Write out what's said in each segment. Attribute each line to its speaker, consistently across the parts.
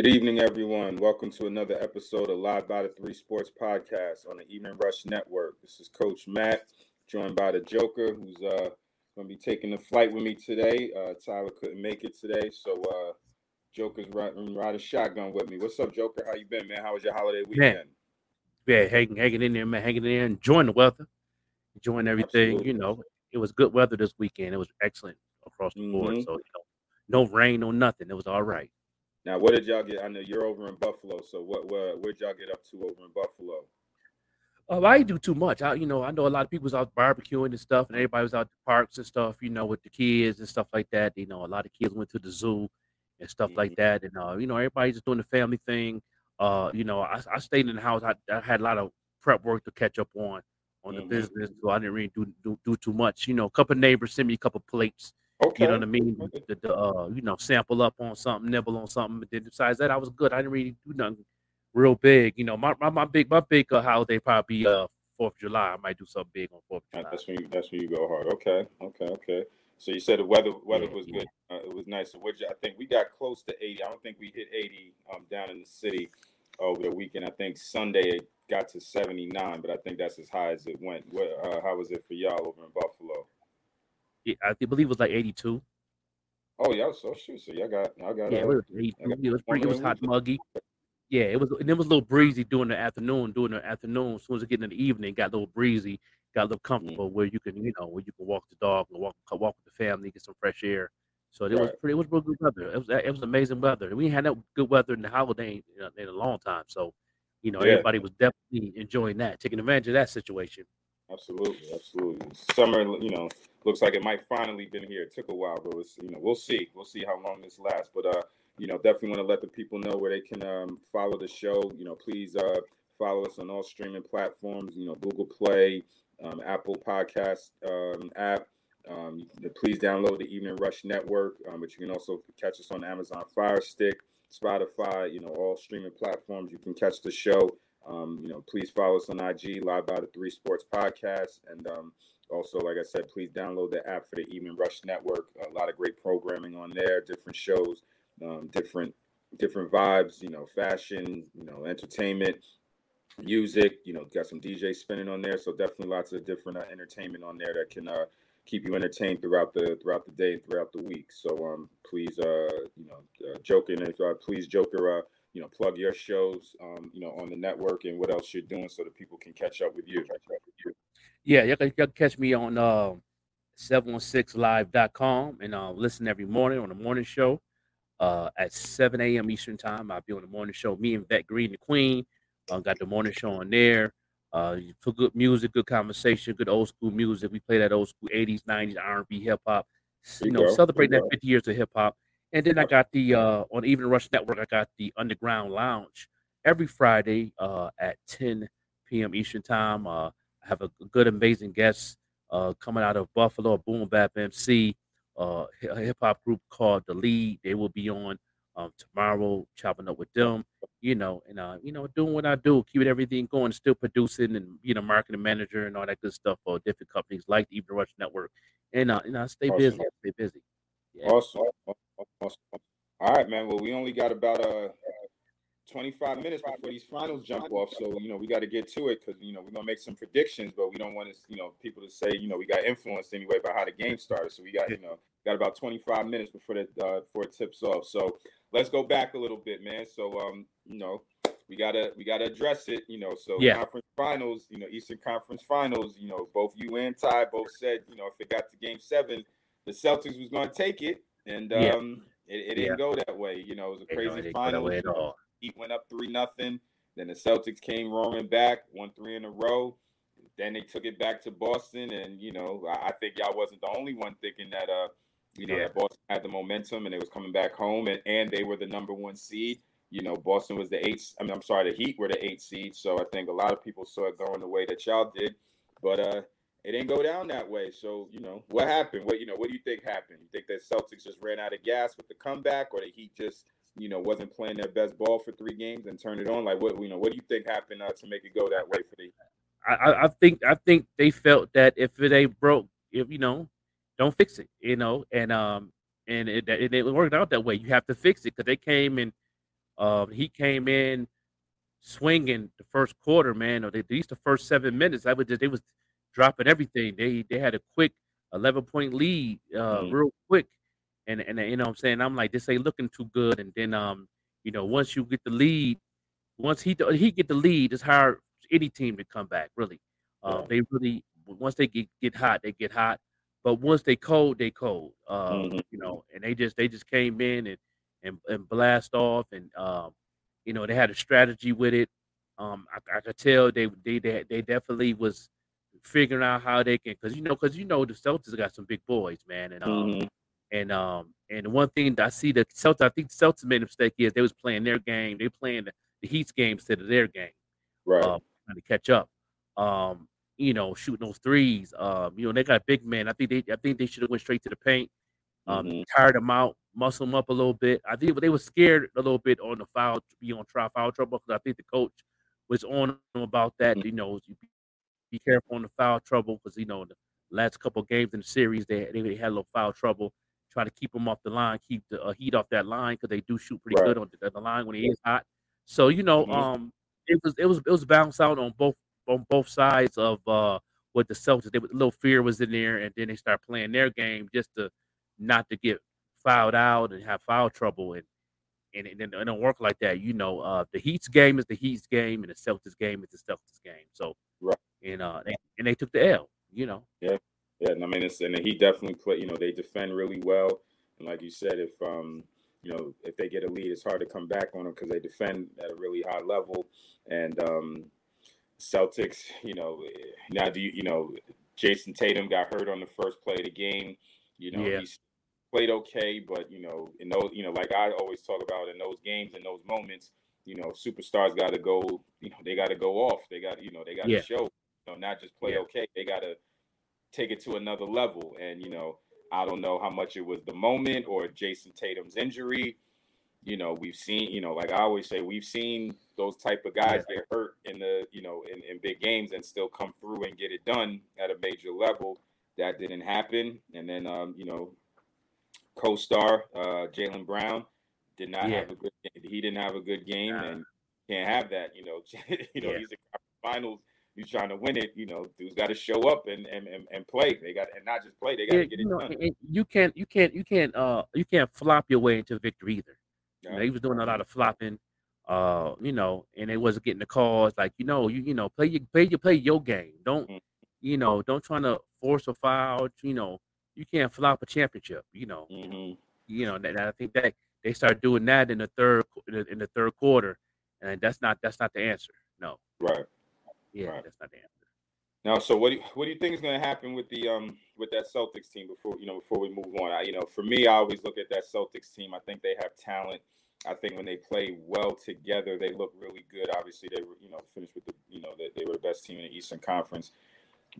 Speaker 1: Good evening, everyone. Welcome to another episode of Live by the Three Sports Podcast on the Evening Rush Network. This is Coach Matt, joined by the Joker, who's uh, going to be taking the flight with me today. Uh, Tyler couldn't make it today, so uh, Joker's riding, riding shotgun with me. What's up, Joker? How you been, man? How was your holiday weekend?
Speaker 2: Man, yeah, hanging, hanging in there, man, hanging in there, enjoying the weather, enjoying everything.
Speaker 1: Absolutely.
Speaker 2: You know, it was good weather this weekend. It was excellent across the board.
Speaker 1: Mhm.
Speaker 2: So you know, no rain, no nothing. It was all right.
Speaker 1: Now, what did y'all get? I know you're over in Buffalo, so what, what where'd y'all get up to over in Buffalo?
Speaker 2: Uh, I do too much. I, you know, I know a lot of people was out barbecuing and stuff, and everybody was out the parks and stuff. You know, with the kids and stuff like that. You know, a lot of kids went to the zoo and stuff like
Speaker 1: Mhm.
Speaker 2: that, and uh, you know, everybody's just doing the family thing. Uh, you know, I, I stayed in the house. I, I had a lot of prep work to catch up on on the
Speaker 1: Mhm.
Speaker 2: business, so I didn't really do, do do too much. You know, a couple of neighbors sent me a couple plates.
Speaker 1: Okay.
Speaker 2: You know what I mean? The, the, uh, you know, sample up on something, nibble on something. But then besides that, I was good. I didn't really do nothing real big. You know, my my, my big my big uh, holiday probably uh Fourth of July. I might do something big on Fourth of July.
Speaker 1: That's when you, that's when you go hard. Okay, okay, okay. So you said the weather weather
Speaker 2: Yeah,
Speaker 1: was
Speaker 2: yeah.
Speaker 1: good. Uh, it was nice. So what I think we got close to 80. I don't think we hit 80 um, down in the city over the weekend. I think Sunday it got to 79, but I think that's as high as it went. What, uh, how was it for y'all over in Buffalo?
Speaker 2: Yeah, I believe it was like 82.
Speaker 1: Oh, y'all so shoot. So y'all got y'all got
Speaker 2: Yeah, it
Speaker 1: uh,
Speaker 2: was 82. It was pretty, it was hot, muggy. Yeah, it was. And it was a little breezy during the afternoon. During the afternoon, as soon as it get in the evening, got a little breezy, got a little comfortable where you can, you know, where you can walk the dog and walk walk with the family, get some fresh air. So it was pretty. It was real good weather. It was it was amazing weather. We had that good weather in the holiday in, in a long time. So, you know,
Speaker 1: Yeah.
Speaker 2: everybody was definitely enjoying that, taking advantage of that situation.
Speaker 1: Absolutely, absolutely. Summer, you know, looks like it might finally been here. It took a while, but it's, you know, we'll see. We'll see how long this lasts. But uh, you know, definitely want to let the people know where they can um follow the show. You know, please uh follow us on all streaming platforms. You know, Google Play, um, Apple Podcast um, app. Um, please download the Evening Rush Network, um, but you can also catch us on Amazon Fire Stick, Spotify. You know, all streaming platforms. You can catch the show. Um, you know, please follow us on IG, Live by the Three Sports Podcast, and um, also, like I said, please download the app for the Evening Rush Network. A lot of great programming on there, different shows, um, different different vibes. You know, fashion, you know, entertainment, music. You know, got some DJ spinning on there, so definitely lots of different uh, entertainment on there that can uh, keep you entertained throughout the throughout the day and throughout the week. So, um, please, uh, you know, uh, joking, uh, please, Joker, uh, you know, plug your shows, um, you know, on the network and what else you're doing so that people can catch up with you.
Speaker 2: Yeah, y'all can, y'all can catch me on uh, 716live.com and uh, listen every morning on the morning show uh, at 7 a.m. Eastern Time. I'll be on the morning show. Me and Vet Green, the Queen, uh, got the morning show on there. Uh, for good music, good conversation, good old school music. We play that old school 80s, 90s R&B, hip hop. You
Speaker 1: you
Speaker 2: know, celebrating
Speaker 1: There
Speaker 2: that
Speaker 1: you
Speaker 2: 50 years of hip hop. And then I got the uh, on Evening Rush Network. I got the Underground Lounge every Friday uh, at 10 p.m. Eastern Time. Uh, I have a good, amazing guest uh, coming out of Buffalo, a Boom Bap MC, uh, hip hop group called The Lead. They will be on um, tomorrow, chopping up with them, you know, and uh, you know, doing what I do, keeping everything going, still producing and being a marketing manager and all that good stuff for different companies like the Evening Rush Network. And uh, you know, I stay busy, I stay busy. Yeah.
Speaker 1: Awesome. Awesome. All right, man. Well, we only got about uh 25 minutes before these finals jump off, so you know we got to get to it because you know we're gonna make some predictions, but we don't want to you know people to say you know we got influenced anyway by how the game started. So we got you know got about 25 minutes before the uh, before it tips off. So let's go back a little bit, man. So um you know we gotta we gotta address it. You know so
Speaker 2: Yeah.
Speaker 1: conference finals, you know Eastern Conference Finals. You know both you and Ty both said you know if it got to Game Seven, the Celtics was gonna take it, and
Speaker 2: Yeah.
Speaker 1: um it, it didn't go that way. You know it was a crazy
Speaker 2: it ain't go that
Speaker 1: final.
Speaker 2: at all.
Speaker 1: Heat went up three nothing. Then the Celtics came roaring back, won three in a row. then they took it back to Boston, and you know, I, I think y'all wasn't the only one thinking that uh, you know,
Speaker 2: Yeah.
Speaker 1: that Boston had the momentum and they was coming back home, and and they were the number one seed. You know, Boston was the eighth. I mean, I'm sorry, the Heat were the eighth seed. So I think a lot of people saw it going the way that y'all did, but uh, it didn't go down that way. So you know, what happened? What you know, what do you think happened? You think that Celtics just ran out of gas with the comeback, or the Heat just you know wasn't playing their best ball for three games and turned it on? Like what you know, what do you think happened uh, to make it go that way for the?
Speaker 2: I, I think I think they felt that if it ain't broke, if you know, don't fix it, you know, and um and it it, it worked out that way. You have to fix it because they came and um, he came in swinging the first quarter, man, or at least the first seven minutes. I would just they was dropping everything. They they had a quick eleven point lead, uh,
Speaker 1: Mhm.
Speaker 2: real quick, and and you know what I'm saying I'm like this ain't looking too good. And then um you know once you get the lead, once he he get the lead, it's hard any team to come back. Really, uh, they really once they get get hot, they get hot. But once they cold, they cold. Uh,
Speaker 1: Mhm.
Speaker 2: You know, and they just they just came in and and, and blast off, and um, you know they had a strategy with it. Um, I, I could tell they they they, they definitely was figuring out how they can because you know because you know the Celtics got some big boys, man, and um,
Speaker 1: Mhm.
Speaker 2: and um and the one thing that I see the Celtics, I think the Celtics made a mistake is they was playing their game, they playing the, the Heat's game instead of their game,
Speaker 1: Right.
Speaker 2: um, trying to catch up. Um, you know, shooting those threes. Um, you know, they got big man. I think they I think they should have went straight to the paint. Um,
Speaker 1: Mhm.
Speaker 2: tired them out, muscle them up a little bit. I think they were scared a little bit on the foul, to be on try foul trouble because I think the coach was on them about that.
Speaker 1: Mhm.
Speaker 2: You know, you be, careful on the foul trouble because you know the last couple games in the series they they had a little foul trouble. Trying to keep them off the line, keep the uh, heat off that line because they do shoot pretty
Speaker 1: Right.
Speaker 2: good on the, on the line when he is hot. So you know,
Speaker 1: Mhm.
Speaker 2: um, it was it was it was balanced out on both on both sides of uh what the Celtics. They, a little fear was in there, and then they start playing their game just to not to get fouled out and have foul trouble, and and it, it don't work like that. You know, uh, the Heat's game is the Heat's game, and the Celtics game is the Celtics game. So. And uh, they, and they took the L. You know,
Speaker 1: Yeah, yeah, and I mean, it's, and he definitely play. You know, they defend really well, and like you said, if um, you know, if they get a lead, it's hard to come back on them because they defend at a really high level. And um, Celtics, you know, eh, now do you, you know, Jayson Tatum got hurt on the first play of the game. You know,
Speaker 2: Yeah.
Speaker 1: he's played okay, but you know, in those, you know, like I always talk about in those games, in those moments, you know, superstars got to go. You know, they got to go off. They got, you know, they got to
Speaker 2: Yeah.
Speaker 1: show. Know, not just play
Speaker 2: Yeah.
Speaker 1: okay. They got to take it to another level. And you know, I don't know how much it was the moment or Jayson Tatum's injury. You know, we've seen, you know, like I always say, we've seen those type of guys get hurt in the, you know, in, in big games and still come through and get it done at a major level. That didn't happen. And then, um, you know, co-star uh, Jaylen Brown did not
Speaker 2: Yeah.
Speaker 1: have a good. He didn't have a good game, and can't have that. You know, you know,
Speaker 2: Yeah.
Speaker 1: he's in finals. He's trying to win it. You know, dude's got to show up and, and and and play. They got and not just play. They got to
Speaker 2: Yeah,
Speaker 1: get
Speaker 2: you
Speaker 1: it
Speaker 2: know,
Speaker 1: done.
Speaker 2: you can't you can't you can't uh you can't flop your way into victory either. You know, he was doing a lot of flopping, uh, you know, and they wasn't getting the calls. Like, you know, you you know, play your play your play your game. Don't
Speaker 1: Mhm.
Speaker 2: you know, don't try to force a foul. You know, you can't flop a championship. You know,
Speaker 1: Mhm.
Speaker 2: you know, and I think that they start doing that in the third in the, in the third quarter, and that's not that's not the answer. No,
Speaker 1: Right.
Speaker 2: Yeah,
Speaker 1: Right.
Speaker 2: that's not the answer.
Speaker 1: Now, so what do you, what do you think is going to happen with the um with that Celtics team before you know before we move on? I, you know, for me, I always look at that Celtics team. I think they have talent. I think when they play well together, they look really good. Obviously, they were you know finished with the you know they, they were the best team in the Eastern Conference.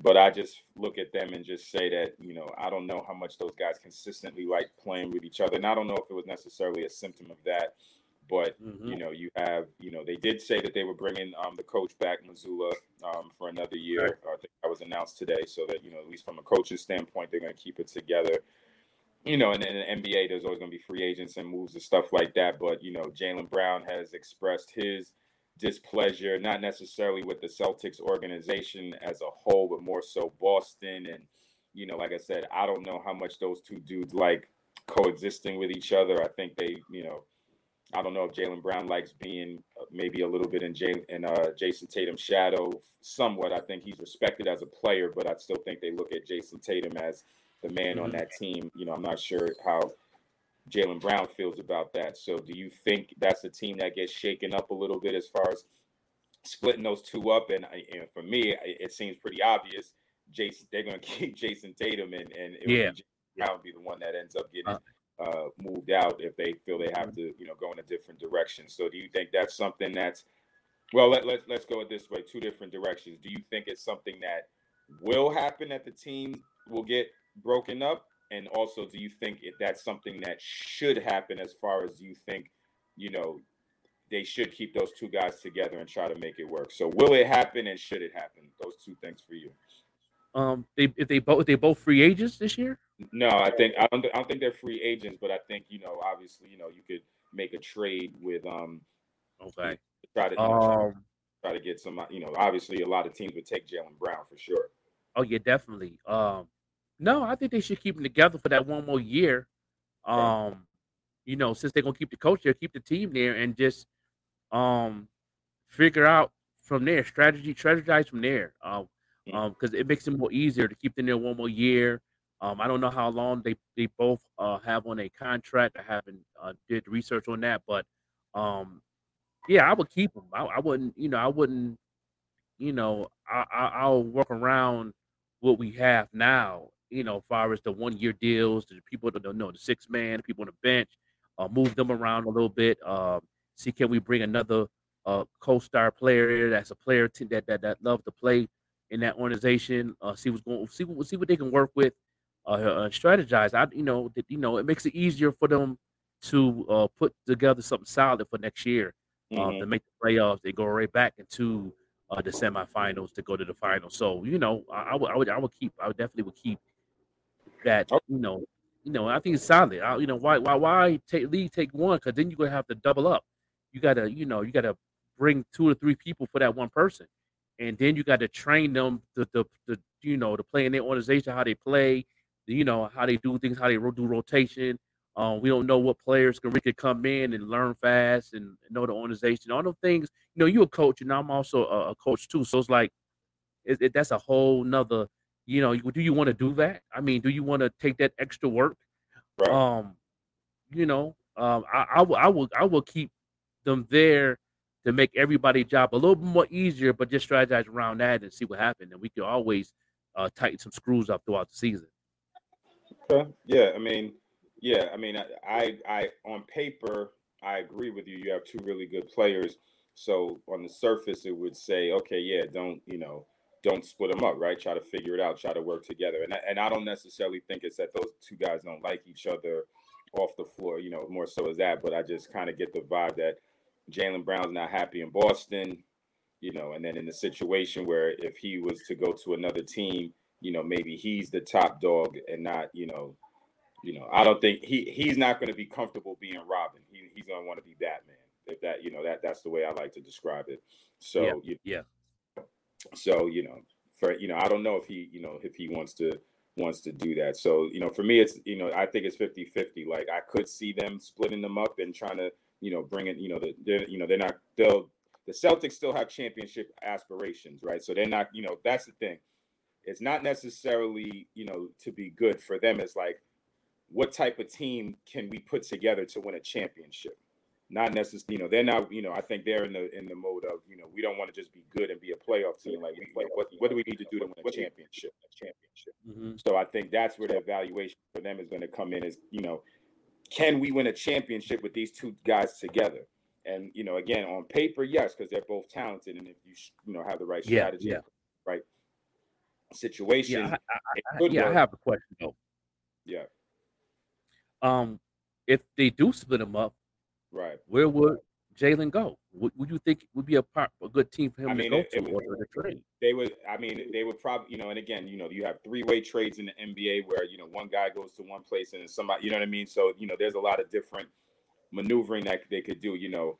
Speaker 1: But I just look at them and just say that you know I don't know how much those guys consistently like playing with each other, and I don't know if it was necessarily a symptom of that. But
Speaker 2: Mhm.
Speaker 1: you know, you have, you know, they did say that they were bringing um, the coach back, Mazzulla, um, for another year.
Speaker 2: Right.
Speaker 1: I think that was announced today, so that you know, at least from a coach's standpoint, they're going to keep it together. You know, and in the NBA, there's always going to be free agents and moves and stuff like that. But you know, Jaylen Brown has expressed his displeasure, not necessarily with the Celtics organization as a whole, but more so Boston. And you know, like I said, I don't know how much those two dudes like coexisting with each other. I think they, you know, I don't know if Jaylen Brown likes being uh, maybe a little bit in, Jay, in uh, Jayson Tatum's shadow somewhat. I think he's respected as a player, but I still think they look at Jayson Tatum as the man on
Speaker 2: Mhm.
Speaker 1: that team. You know, I'm not sure how Jaylen Brown feels about that. So, do you think that's a team that gets shaken up a little bit as far as splitting those two up, and, and for me, it seems pretty obvious. Jayson, they're going to keep Jayson Tatum, and and it
Speaker 2: yeah.
Speaker 1: would be, Brown be the one that ends up getting uh, uh, moved out if they feel they have to, you know, go in a different direction. So, do you think that's something that's well? Let, let let's go it this way: two different directions. Do you think it's something that will happen that the team will get broken up, and also do you think if that's something that should happen as far as you think, you know, they should keep those two guys together and try to make it work. So will it happen and should it happen? Those two things for you.
Speaker 2: Um, they if they both they both free agents this year.
Speaker 1: No, I think I don't. I don't think they're free agents, but I think you know, obviously, you know, you could make a trade with um.
Speaker 2: Okay.
Speaker 1: Try to you know, um, try to get some. You know, obviously, a lot of teams would take Jaylen Brown for sure.
Speaker 2: Oh yeah, definitely. Um, no, I think they should keep them together for that one more year. Um, you know, since they're gonna keep the coach there, keep the team there, and just um figure out from there strategy, strategize from there. Um, um, because it makes it more easier to keep them there one more year. Um, I don't know how long they they both uh have on a contract. I haven't uh, did research on that, but um, yeah, I would keep them. I, I wouldn't, you know, I wouldn't, you know, I, I I'll work around what we have now. You know, far as the one year deals, the people that don't know the six man, the people on the bench, uh, move them around a little bit. Um, see, can we bring another uh co-star player that's a player t- that that that love to play in that organization. Uh, see what's going, see what see what they can work with, uh, uh, strategize. I you know that you know it makes it easier for them to uh, put together something solid for next year mm-hmm. to make the playoffs. They go right back into uh, the semifinals to go to the finals. So you know, I, I, would I would I would keep I would definitely would keep that. You know, you know I think it's solid. I, you know why why why take lead take one because then you're gonna have to double up. You gotta you know you gotta bring two or three people for that one person and then you got to train them to, to, to, you know to play in their organization, how they play, you know how they do things, how they do rotation. Um, we don't know what players can really come in and learn fast and know the organization. All those things, you know, you're a coach, and I'm also a, a coach too. So it's like it, it, that's a whole nother. You know, do you want to do that? I mean, do you want to take that extra work? Right. Um, you know, um, I, I, I will I will keep them there to make everybody's job a little bit more easier, but just strategize around that and see what happens. And we can always uh, tighten some screws up throughout the season.
Speaker 1: Yeah. I mean, yeah. I mean, I, I, on paper, I agree with you. You have two really good players. So on the surface, it would say, okay, yeah, don't, you know, don't split them up, right? Try to figure it out, try to work together. And, and I don't necessarily think it's that those two guys don't like each other off the floor, you know, more so as that. But I just kind of get the vibe that Jaylen Brown's not happy in Boston, you know, and then in the situation where if he was to go to another team, you know, maybe he's the top dog and not, you know, you know, I don't think he he's not going to be comfortable being Robin. He, he's going to want to be Batman. If that, you know, that that's the way I like to describe it. So
Speaker 2: yeah,
Speaker 1: you,
Speaker 2: yeah.
Speaker 1: So you know, for you know, I don't know if he, you know, if he wants to wants to do that. So you know, for me, it's you know, I think it's 50-50. Like I could see them splitting them up and trying to you know, bringing, you know, the, they're, you know, they're not, they'll, the Celtics still have championship aspirations, right? So they're not, you know, that's the thing. It's not necessarily, you know, to be good for them. It's like, what type of team can we put together to win a championship? Not necessarily, you know, they're not, you know, I think they're in the in the mode of, you know, we don't want to just be good and be a playoff team. Like, we, like what what do we need to do to win a championship? A championship. Mm-hmm. So I think that's where the evaluation for them is going to come in. Is you know, can we win a championship with these two guys together? And you know, again, on paper, yes, because they're both talented, and if you you know have the right strategy,
Speaker 2: yeah, yeah.
Speaker 1: right situation,
Speaker 2: yeah, I, I, yeah, I have a question though.
Speaker 1: Yeah.
Speaker 2: Um, if they do split them up,
Speaker 1: right,
Speaker 2: where would Jaylen go? Would, would you think would be a part a good team for him I mean, to go it, to or
Speaker 1: the trade? They would. I mean, they would probably. You know, and again, you know, you have three way trades in the NBA where you know one guy goes to one place and somebody. You know what I mean? So you know, there's a lot of different maneuvering that they could do. You know,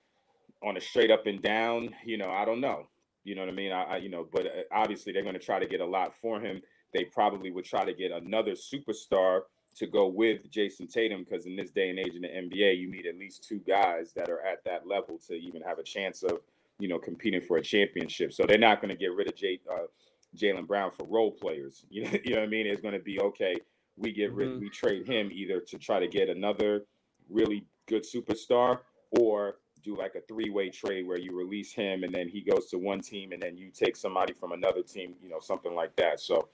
Speaker 1: on a straight up and down. You know, I don't know. You know what I mean? I, I you know, but uh, obviously they're going to try to get a lot for him. They probably would try to get another superstar to go with Jayson Tatum because in this day and age in the NBA, you need at least two guys that are at that level to even have a chance of, you know, competing for a championship. So they're not going to get rid of Jay, uh, Jaylen Brown for role players. You know, you know what I mean? It's going to be okay. We get rid, mm-hmm. we trade him either to try to get another really good superstar, or do like a three-way trade where you release him and then he goes to one team and then you take somebody from another team, you know, something like that. So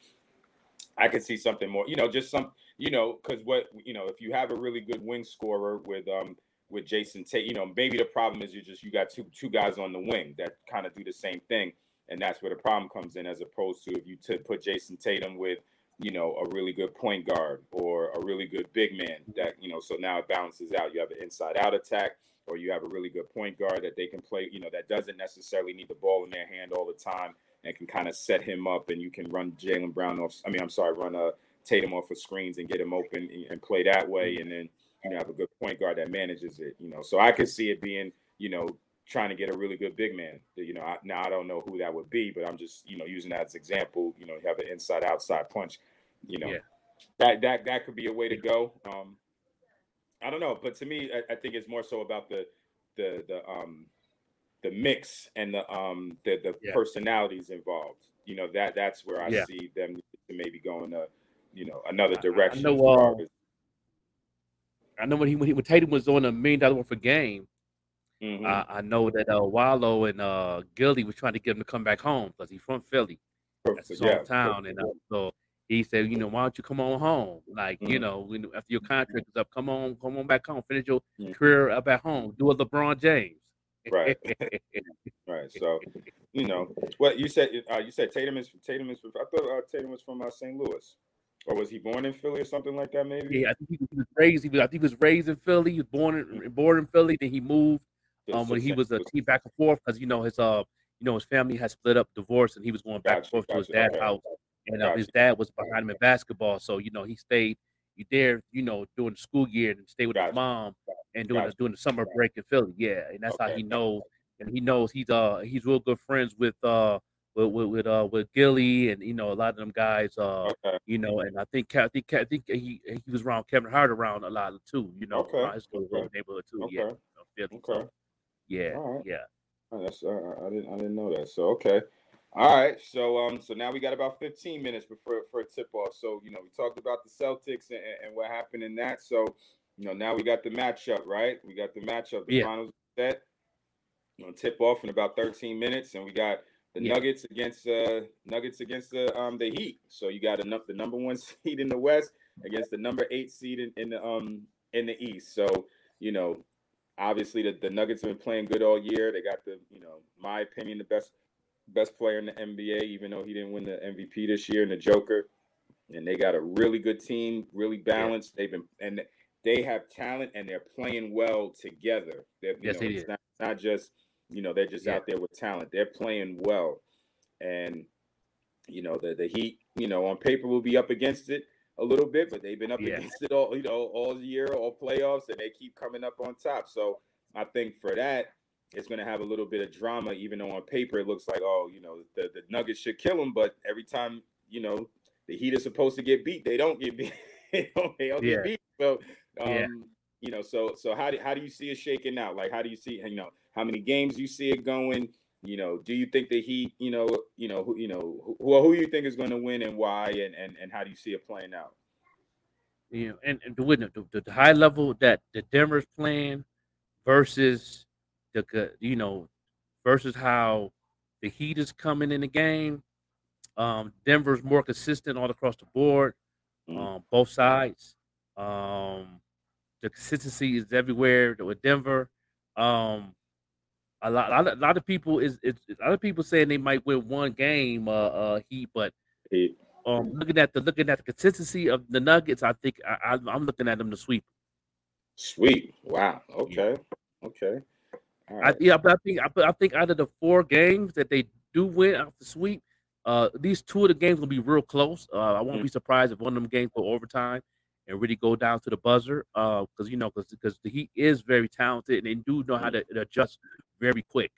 Speaker 1: I could see something more, you know, just some, you know, because what you know, if you have a really good wing scorer with um with Jayson Tate, you know, maybe the problem is you just you got two two guys on the wing that kind of do the same thing, and that's where the problem comes in, as opposed to if you to put Jayson Tatum with you know a really good point guard or a really good big man that you know, so now it balances out. You have an inside out attack, or you have a really good point guard that they can play, you know, that doesn't necessarily need the ball in their hand all the time and can kind of set him up, and you can run Jaylen Brown off. I mean, I'm sorry, run a uh, Tatum off of screens and get him open and play that way, and then you know have a good point guard that manages it. You know, so I could see it being you know trying to get a really good big man. You know, I, now I don't know who that would be, but I'm just you know using that as example. You know, you have an inside outside punch. You know, yeah. that that that could be a way to go. Um, I don't know, but to me, I, I think it's more so about the the the um the mix and the um the the yeah. personalities involved. You know that that's where I yeah. see them maybe going to you know another direction.
Speaker 2: I, I know. Uh, I know when he when, he, when Tatum was on a million dollar worth of game. Mm-hmm. I, I, know that uh, Wallo and uh, Gillie was trying to get him to come back home because he's from Philly. That's his yeah, hometown, and uh, so he said, you know, why don't you come on home? Like, mm-hmm. you know, when, after your contract is up, come on, come on back home, finish your mm-hmm. career up at home, do a LeBron James.
Speaker 1: right, right. So, you know, what you said. Uh, you said Tatum is Tatum is. I thought uh, Tatum was from uh, St. Louis. Or was he born in Philly or something like that? Maybe.
Speaker 2: Yeah, I think he was raised. He was, I think he was raised in Philly. He was born in mm. born in Philly. Then he moved um, when he was a team back and forth because you know his uh you know his family had split up, divorced, and he was going back gotcha, and forth gotcha, to his dad's okay. house. And uh, his dad was behind him in basketball, so you know he stayed. You there, you know, during the school year and stay with his mom and doing the, doing the summer break in Philly. Yeah, and that's okay. how he knows. And he knows he's uh he's real good friends with uh with with with, uh, with Gillie and you know a lot of them guys. Uh, okay. You know, and I think I think I think he he was around Kevin Hart around a lot too. You know, okay. his okay. neighborhood too. Okay. Yeah. You know, okay. So, yeah. Right. Yeah.
Speaker 1: Oh, that's uh, I didn't I didn't know that. So okay. All right. So um so now we got about 15 minutes before for a tip off. So you know we talked about the Celtics and, and what happened in that. So you know now we got the matchup right. We got the matchup. The yeah. finals set. You know, tip off in about 13 minutes, and we got the yeah. Nuggets against uh Nuggets against the um the Heat. So you got enough the number one seed in the West against the number eight seed in, in the um in the East. So you know, obviously the, the Nuggets have been playing good all year. They got the you know, my opinion, the best best player in the NBA, even though he didn't win the MVP this year, and the Joker. And they got a really good team, really balanced. Yeah. They've been and they have talent and they're playing well together. They're, yes, know, it's not, not just you know, they're just yeah. out there with talent. They're playing well. And, you know, the, the Heat, you know, on paper will be up against it a little bit, but they've been up yeah. against it all, you know, all year, all playoffs, and they keep coming up on top. So I think for that, it's going to have a little bit of drama, even though on paper it looks like, oh, you know, the, the Nuggets should kill them. But every time, you know, the Heat is supposed to get beat, they don't get beat. they don't, they don't yeah. get beat. So, um, yeah. you know, so so how do how do you see it shaking out? Like, how do you see, you know, how many games you see it going. You know, do you think the Heat, you know, you know, who, you know, who, who you think is going to win and why, and, and and how do you see it playing out?
Speaker 2: You know, and, and the, the, the high level that the Denver's playing versus the you know versus how the Heat is coming in the game. Um, Denver's more consistent all across the board, mm-hmm. um, both sides. Um, the consistency is everywhere with Denver. Um, a lot, a lot, a lot of people is, is a lot of people saying they might win one game, uh, uh, Heat, but um, looking at the looking at the consistency of the Nuggets, I think I, am looking at them to sweep.
Speaker 1: Sweep. Wow. Okay. Yeah.
Speaker 2: I, yeah, but I think I, I, think out of the four games that they do win off the sweep, uh, these two of the games will be real close. Uh, I won't mm. be surprised if one of them games go overtime and really go down to the buzzer. Uh, because you know, because because the Heat is very talented and they do know how to adjust very quick.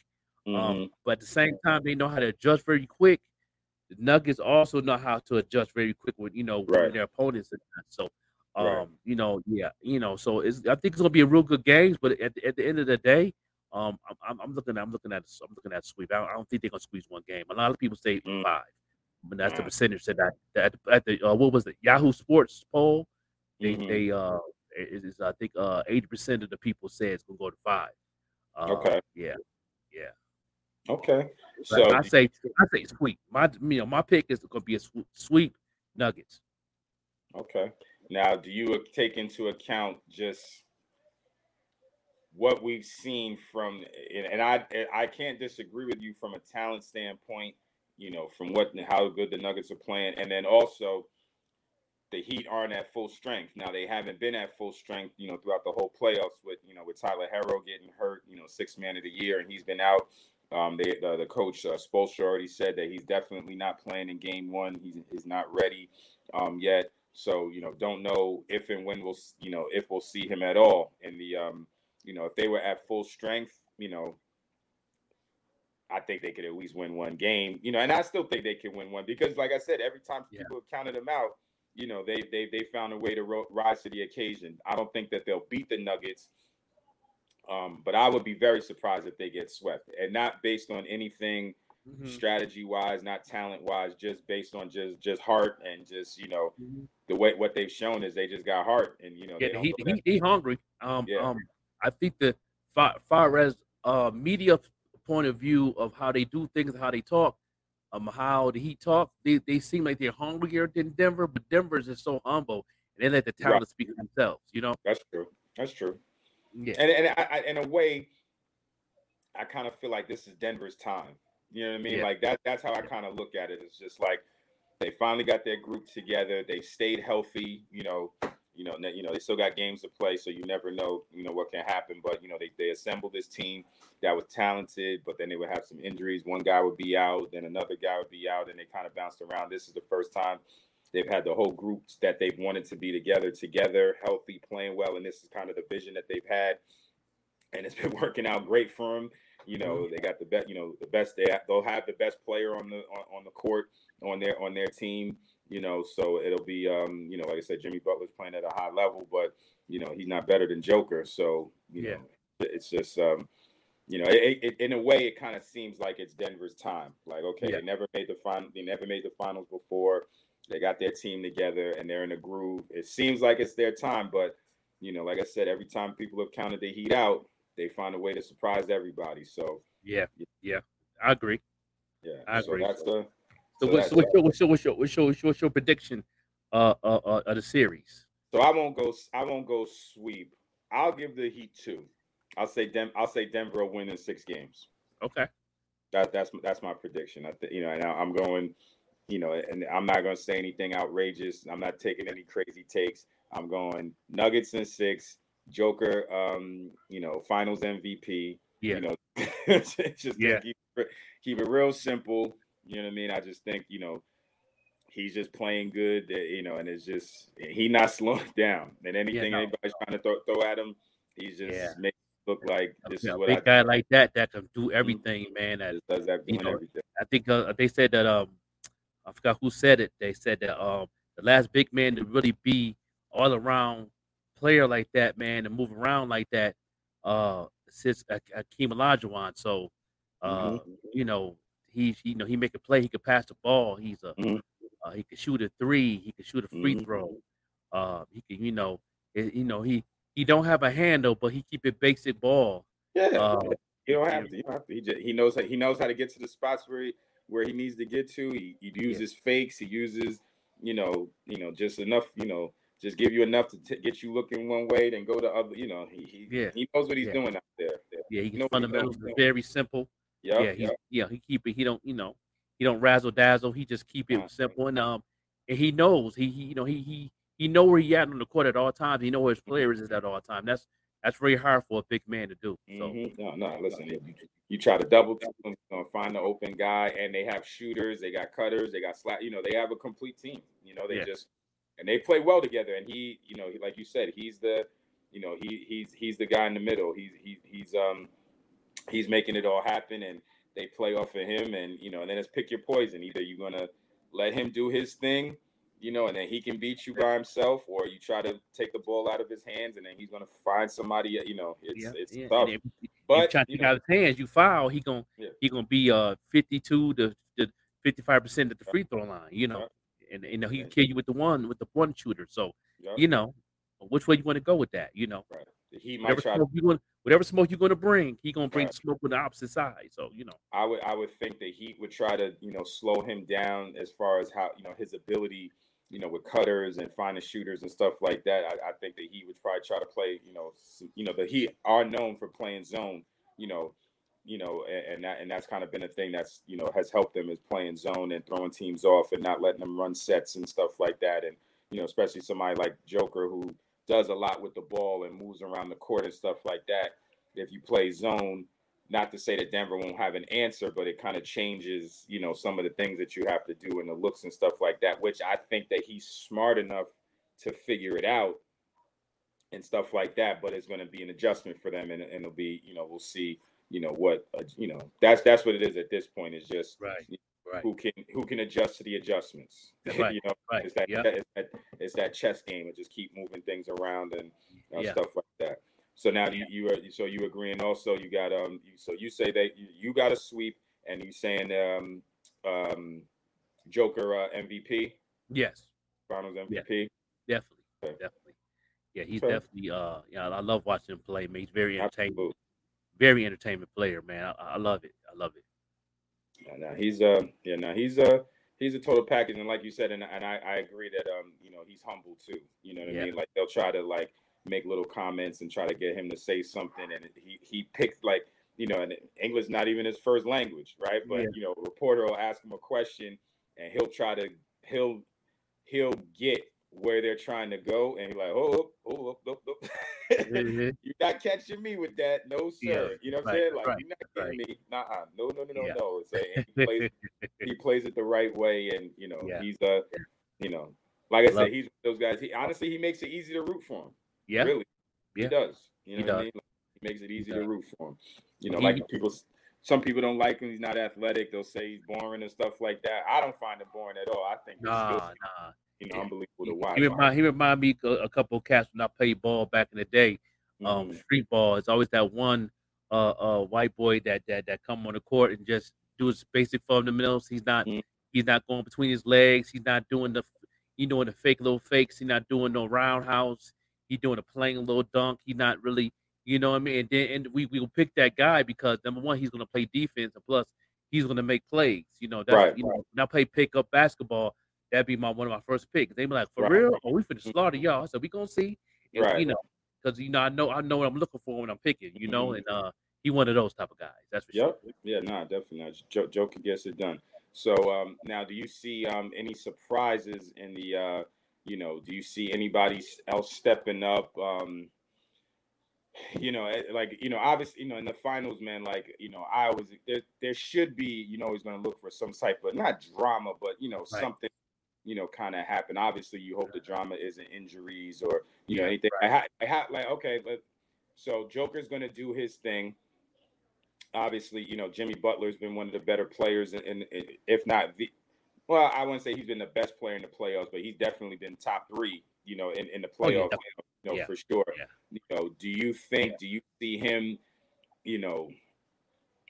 Speaker 2: Um, mm-hmm. Um, but at the same time, they know how to adjust very quick. The Nuggets also know how to adjust very quick with you know right. their opponents. So, um, right. you know, yeah, you know, so it's I think it's gonna be a real good game. But at, at the end of the day, um, I'm, I'm looking at I'm looking at I'm looking at sweep. I, I don't think they're gonna squeeze one game. A lot of people say mm. five, but that's the percentage that I, at, at the uh, what was it Yahoo Sports poll. They mm-hmm. they uh it is I think uh eighty percent of the people say it's gonna go to five. Uh,
Speaker 1: Okay.
Speaker 2: Yeah. Yeah.
Speaker 1: Okay. So
Speaker 2: I say I say sweep. My you know my pick is going to be a sweep Nuggets.
Speaker 1: Okay. Now, do you take into account just what we've seen from, and I I can't disagree with you from a talent standpoint. You know, from what how good the Nuggets are playing, and then also the Heat aren't at full strength. Now they haven't been at full strength, you know, throughout the whole playoffs. With you know, with Tyler Herro getting hurt, you know, six man of the year, and he's been out. Um, they, the the coach uh, Spoelstra already said that he's definitely not playing in Game One. He's he's not ready um, yet. So you know, don't know if and when we'll you know if we'll see him at all in the um, you know if they were at full strength, you know. I think they could at least win one game, you know, and I still think they can win one because, like I said, every time
Speaker 2: Yeah.
Speaker 1: people have counted them out, you know, they they they found a way to ro- rise to the occasion. I don't think that they'll beat the Nuggets, um, but I would be very surprised if they get swept, and not based on anything
Speaker 2: Mm-hmm.
Speaker 1: strategy wise, not talent wise, just based on just just heart and just you know
Speaker 2: Mhm.
Speaker 1: the way what they've shown is they just got heart, and you know
Speaker 2: Yeah, he, he, he hungry. Um,
Speaker 1: Yeah.
Speaker 2: um, I think the far, far as uh media point of view of how they do things, how they talk, um, how Heat talk, they, they seem like they're hungrier than Denver, but Denver is just so humble and they let the talent speak for themselves. You know?
Speaker 1: that's true. That's true.
Speaker 2: Yeah.
Speaker 1: And and I, I, in a way, I kind of feel like this is Denver's time. You know what I mean?
Speaker 2: Yeah.
Speaker 1: Like that. That's how I kind of look at it. It's just like they finally got their group together. They stayed healthy. You know. You know, you know, they still got games to play, so you never know, you know, what can happen. But you know, they, they assembled this team that was talented, but then they would have some injuries. One guy would be out, then another guy would be out, and they kind of bounced around. This is the first time they've had the whole group that they've wanted to be together, together, healthy, playing well, and this is kind of the vision that they've had, and it's been working out great for them. You know, mm-hmm. they got the best, you know, the best. They have, they'll have the best player on the on, on the court on their on their team. You know, so it'll be, um, you know, like I said, Jimmy Butler's playing at a high level, but you know, he's not better than Joker. So you
Speaker 2: Yeah.
Speaker 1: know, it's just, um, you know, it, it, in a way, it kind of seems like it's Denver's time. Like, okay,
Speaker 2: Yeah.
Speaker 1: they never made the final, they never made the finals before. They got their team together and they're in a groove. It seems like it's their time, but you know, like I said, every time people have counted the Heat out, they find a way to surprise everybody. So
Speaker 2: Yeah. Yeah. I agree.
Speaker 1: yeah,
Speaker 2: I
Speaker 1: so
Speaker 2: agree.
Speaker 1: that's the.
Speaker 2: So,
Speaker 1: So
Speaker 2: what's, what's, your, what's, your, what's, your, what's, your, what's, your, what's your prediction uh, uh, uh, of the series?
Speaker 1: So I won't go. I won't go sweep. I'll give the Heat two. I'll say Dem. I'll say Denver will win in six games.
Speaker 2: Okay.
Speaker 1: That that's that's my prediction. I think you know, and I- I'm going. You know, and I'm not going to say anything outrageous. I'm not taking any crazy takes. I'm going Nuggets in six. Joker, um, you know, Finals MVP.
Speaker 2: Yeah.
Speaker 1: You know, just
Speaker 2: Yeah.
Speaker 1: keep, keep it real simple. You know what I mean? I just think you know he's just playing good. that, You know, and it's just he not slowing down. And anything
Speaker 2: no.
Speaker 1: anybody's trying to throw, throw at him, he's just
Speaker 2: Yeah.
Speaker 1: making look like this
Speaker 2: Yeah,
Speaker 1: is what I
Speaker 2: big guy like that that can do everything, man. That
Speaker 1: does that
Speaker 2: you know,
Speaker 1: everything.
Speaker 2: I think uh, they said that um I forgot who said it. They said that um the last big man to really be all around player like that, man, to move around like that, uh, since Akeem Olajuwon. So, uh,
Speaker 1: Mhm.
Speaker 2: you know, he you know he make a play. He could pass the ball. He's a
Speaker 1: Mhm.
Speaker 2: uh, he could shoot a three. He could shoot a free
Speaker 1: Mhm.
Speaker 2: throw. Uh, he can you know it, you know he he don't have a handle, but he keep it basic ball.
Speaker 1: Yeah,
Speaker 2: Uh,
Speaker 1: you don't have to. You don't have to. He just, he knows how, he knows how to get to the spots where he where he needs to get to. He, he uses fakes. He uses you know you know just enough you know just give you enough to t- get you looking one way, then go the other. You know he he,
Speaker 2: Yeah.
Speaker 1: he knows what he's
Speaker 2: Yeah.
Speaker 1: doing out there. Yeah,
Speaker 2: Yeah, he
Speaker 1: he
Speaker 2: fundamentals very simple.
Speaker 1: Yep,
Speaker 2: yeah, he
Speaker 1: yep.
Speaker 2: yeah he keep it. He don't you know he don't razzle dazzle. He just keep it
Speaker 1: Nah.
Speaker 2: simple and um and he knows he, he you know he he he know where he at on the court at all times. He know where his players is at all time. That's that's very hard for a big man to do. So
Speaker 1: Mhm. No, no. Listen, you, you try to double them, you know, find the open guy, and they have shooters, they got cutters, they got slap. You know, they have a complete team. You know, they
Speaker 2: Yeah.
Speaker 1: just and they play well together. And he, you know, he, like you said, he's the, you know, he he's he's the guy in the middle. He's he, he's um he's making it all happen, and they play off of him. And you know, and then it's pick your poison. Either you're gonna let him do his thing. You know, and then he can beat you by himself, or you try to take the ball out of his hands, and then he's gonna find somebody. You know, it's
Speaker 2: yeah,
Speaker 1: it's
Speaker 2: yeah.
Speaker 1: tough.
Speaker 2: If,
Speaker 1: But
Speaker 2: you try to
Speaker 1: you know,
Speaker 2: out his hands, you foul. He gon'
Speaker 1: Yeah.
Speaker 2: he gonna be uh fifty two to to fifty five percent at the free throw line. You know,
Speaker 1: Right.
Speaker 2: and you know he can kill you with the one with the one shooter. So you know which way you want to go with that. You know.
Speaker 1: Right. He might try.
Speaker 2: smoke you want, whatever smoke you're gonna bring, he gonna bring
Speaker 1: Right.
Speaker 2: smoke on the opposite side. So you know,
Speaker 1: I would I would think the Heat would try to you know slow him down as far as how you know his ability you know with cutters and finding shooters and stuff like that. I, I think the Heat would probably try to play you know some, you know the Heat are known for playing zone you know you know and, and that and that's kind of been a thing that's you know has helped them is playing zone and throwing teams off and not letting them run sets and stuff like that and you know especially somebody like Joker who does a lot with the ball and moves around the court and stuff like that. If you play zone, not to say that Denver won't have an answer, but it kind of changes, you know, some of the things that you have to do and the looks and stuff like that, which I think that he's smart enough to figure it out and stuff like that. But it's going to be an adjustment for them, and, and it'll be, you know, we'll see, you know, what, uh, you know, that's that's what it is at this point. Is just
Speaker 2: right, right,
Speaker 1: who can who can adjust to the adjustments.
Speaker 2: Right,
Speaker 1: you know,
Speaker 2: right,
Speaker 1: it's that,
Speaker 2: yeah.
Speaker 1: it's that it's that chess game and just keep moving things around and uh,
Speaker 2: Yeah.
Speaker 1: stuff like that. So now you you are so you agreeing also you got um you, so you say that you, you got a sweep and you saying um um Joker uh, MVP
Speaker 2: yes,
Speaker 1: Finals
Speaker 2: Yeah.
Speaker 1: MVP
Speaker 2: definitely,
Speaker 1: Okay.
Speaker 2: definitely. Yeah, he's
Speaker 1: Okay.
Speaker 2: definitely. Uh, yeah, I love watching him play. Man, he's very entertaining,
Speaker 1: Absolutely.
Speaker 2: very entertainment player. Man, I, I love it. I love it.
Speaker 1: Yeah, no, he's uh yeah no he's uh he's a total package. And like you said and, and I, I agree that um you know he's humble too. You know what
Speaker 2: Yeah.
Speaker 1: I mean? Like they'll try to like make little comments and try to get him to say something. And he he picks like you know and English not even his first language right? But
Speaker 2: Yeah.
Speaker 1: you know a reporter will ask him a question and he'll try to he'll he'll get where they're trying to go and he's like oh oh oh, oh, oh.
Speaker 2: Mhm.
Speaker 1: You're not catching me with that, no
Speaker 2: Yeah,
Speaker 1: sir. You know what I'm saying? Like
Speaker 2: right,
Speaker 1: you're not getting me. Nah, no, no, no, no,
Speaker 2: Yeah.
Speaker 1: no. It's a, he plays he plays it the right way, and you know
Speaker 2: Yeah.
Speaker 1: he's uh, you know, like I
Speaker 2: Love
Speaker 1: said, he's one of those guys. He honestly he makes it easy to root for him.
Speaker 2: yeah,
Speaker 1: really,
Speaker 2: Yeah.
Speaker 1: he does. You know
Speaker 2: He
Speaker 1: what I
Speaker 2: does.
Speaker 1: mean? Like, he makes it easy to root for him. You know,
Speaker 2: He-
Speaker 1: like people. Some people don't like him. He's not athletic. They'll say he's boring and stuff like that. I don't find him boring at all. I think he's
Speaker 2: nah,
Speaker 1: still,
Speaker 2: nah.
Speaker 1: you know,
Speaker 2: yeah.
Speaker 1: unbelievable
Speaker 2: He,
Speaker 1: to watch.
Speaker 2: he remind he remind me a, a couple of cats when I played ball back in the day. Um,
Speaker 1: Mhm.
Speaker 2: street ball. It's always that one uh uh white boy that that that come on the court and just do his basic fundamentals. He's not
Speaker 1: Mhm.
Speaker 2: he's not going between his legs. He's not doing the he doing the fake little fakes. He's not doing no roundhouse. He doing a plain little dunk. He's not really you know what I mean. And then and we we will pick that guy because number one he's gonna play defense and plus he's gonna make plays. You know that's
Speaker 1: Right.
Speaker 2: you know when I play pickup basketball. That'd be my one of my first picks. They be like, for
Speaker 1: Right.
Speaker 2: real? Oh, we finna slaughter y'all. I said, we gonna see. And,
Speaker 1: Right.
Speaker 2: You know, because you know I know I know what I'm looking for when I'm picking. You know,
Speaker 1: Mhm.
Speaker 2: and uh, he one of those type of guys. That's for
Speaker 1: Yep.
Speaker 2: sure.
Speaker 1: Yeah, nah, definitely not. Joe, Joker gets it done. So um, now, do you see um, any surprises in the, uh, you know, do you see anybody else stepping up? Um, you know, eh, like you know, obviously, you know, in the finals, man, like you know, I was there, there should be, you know, he's going to look for some type of not drama, but you know,
Speaker 2: Right.
Speaker 1: something, you know, kind of happen. Obviously, you hope the drama isn't injuries or you know anything. I ha- I ha- like okay, but so Joker's going to do his thing obviously, you know, Jimmy Butler's been one of the better players, in- if not the, well, I wouldn't say he's been the best player in the playoffs, but he's definitely been top three, you know, in, in the
Speaker 2: Oh, yeah,
Speaker 1: playoffs, you know,
Speaker 2: Yeah.
Speaker 1: for sure.
Speaker 2: Yeah.
Speaker 1: You know, do you think, do you see him, you know,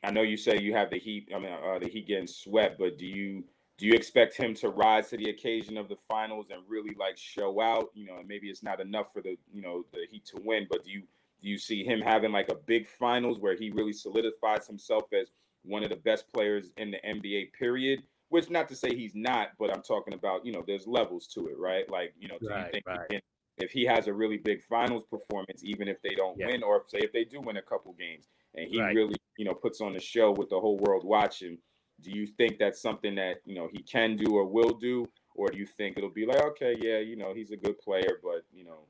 Speaker 1: I know you say you have the Heat, I mean, uh, the Heat getting swept, but do you, do you expect him to rise to the occasion of the finals and really like show out? You know, and maybe it's not enough for the, you know, the Heat to win, but do you, do you see him having like a big finals where he really solidifies himself as one of the best players in the NBA period? Which not to say he's not, but I'm talking about, you know, there's levels to it, right? Like, you know, do you
Speaker 2: Right,
Speaker 1: think he
Speaker 2: right.
Speaker 1: can- if he has a really big finals performance, even if they don't
Speaker 2: Yeah.
Speaker 1: win, or if, say if they do win a couple games and he
Speaker 2: Right.
Speaker 1: really, you know, puts on a show with the whole world watching, do you think that's something that, you know, he can do or will do? Or do you think it'll be like, okay, yeah, you know, he's a good player, but you know,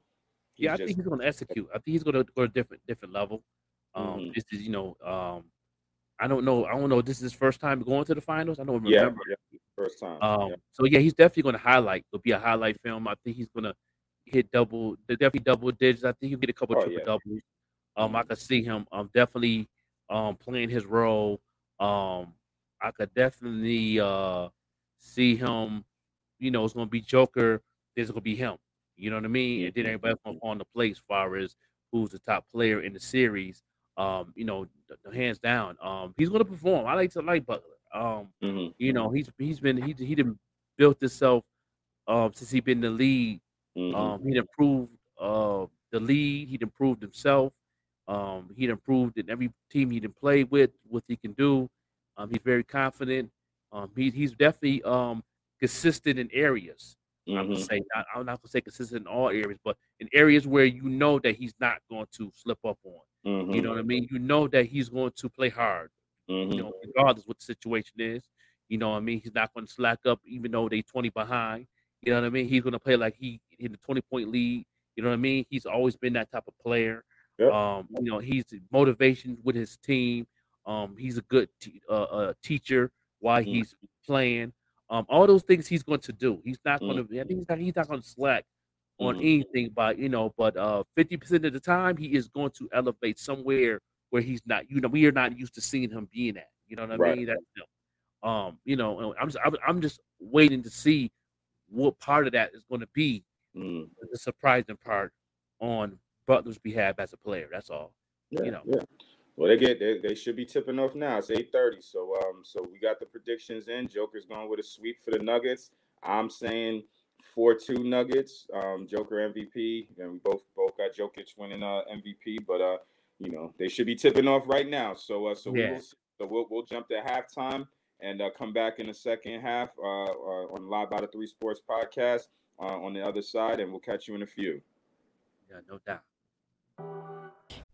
Speaker 2: Yeah, I
Speaker 1: just
Speaker 2: think he's going to execute. I think he's going to go to a different different level. Um,
Speaker 1: Mhm.
Speaker 2: this is you know, um, I don't know. I don't know. This is his first time going to the finals. I don't remember.
Speaker 1: yeah, first time.
Speaker 2: Um,
Speaker 1: yeah.
Speaker 2: so yeah, he's definitely going to highlight. It'll be a highlight film. I think he's going to hit double, definitely double digits. I think he'll get a couple
Speaker 1: Oh,
Speaker 2: triple
Speaker 1: yeah.
Speaker 2: doubles. Um, I could see him um definitely um playing his role. Um, I could definitely uh see him. You know, it's going to be Joker. There's going to be him. You know what I mean? And then
Speaker 1: Mhm.
Speaker 2: everybody's going to fall into place as far as who's the top player in the series. Um, you know, hands down. Um, he's going to perform. I like to like Butler. Um,
Speaker 1: Mhm.
Speaker 2: you know, he's he's been he he done built himself um since he been in the league.
Speaker 1: Mhm.
Speaker 2: Um, he improved uh the lead. He improved himself. Um, he'd improved in every team he'd played with, what he can do. Um, he's very confident. Um, he, he's definitely um, consistent in areas. Mm-hmm. I'm gonna say not, I'm not gonna say consistent in all areas, but in areas where you know that he's not going to slip up on. Mm-hmm. You know what I mean? You know that he's going to play hard. Mm-hmm. You know, regardless what the situation is. You know what I mean? He's not going to slack up even though they 20 behind. You know what I mean? He's going to play like he in the 20 point lead. You know what I mean? He's always been that type of player. Yep. Um, you know, he's motivation with his team. Um, he's a good t- uh, uh, teacher while mm-hmm. he's playing. Um, all those things he's going to do. He's not going to. Mm-hmm. I think he's not. He's not going to slack on mm-hmm. anything. But you know, but uh, fifty percent of the time, he is going to elevate somewhere where he's not. You know, we are not used to seeing him being at. You know what I right. mean? That's you know, um, you know, I'm just, I'm just waiting to see what part of that is going to be mm. the surprising part on Butler's behalf as a player. That's all.
Speaker 1: Yeah,
Speaker 2: you know.
Speaker 1: Yeah. Well, they get they, they should be tipping off now. It's eight thirty, so um, so we got the predictions in. Joker's going with a sweep for the Nuggets. I'm saying four two Nuggets. Um, Joker MVP, and we both both got Jokic winning uh MVP, but uh, you know they should be tipping off right now. So uh, so yeah. we'll so we'll we'll jump to halftime and uh, come back in the second half uh, uh on Live by the Three Sports podcast uh, on the other side, and we'll catch you in a few.
Speaker 2: Yeah, no doubt.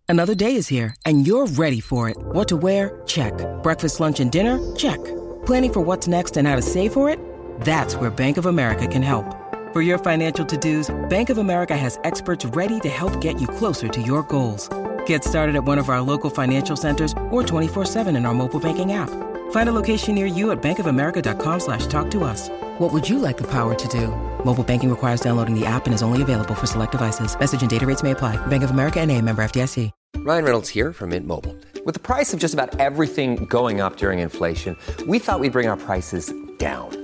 Speaker 3: Another day is here, and you're ready for it. What to wear? Check. Breakfast, lunch, and dinner? Check. Planning for what's next and how to save for it? That's where Bank of America can help. For your financial to-dos, Bank of America has experts ready to help get you closer to your goals. Get started at one of our local financial centers or 24-7 in our mobile banking app. Find a location near you at bankofamerica.com slash talk to us. What would you like the power to do? Mobile banking requires downloading the app and is only available for select devices. Message and data rates may apply. Bank of America and a member FDIC.
Speaker 4: Ryan Reynolds here from Mint Mobile. With the price of just about everything going up during inflation, we thought we'd bring our prices down.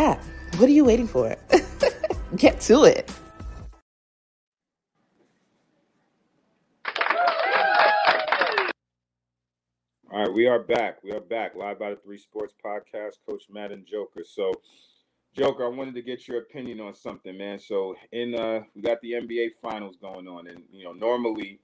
Speaker 5: What are you waiting for? get to it.
Speaker 1: All right, we are back. We are back live by the Three Sports Podcast, Coach Matt and Joker. So, Joker, I wanted to get your opinion on something, man. So, in uh, we got the NBA Finals going on, and you know, normally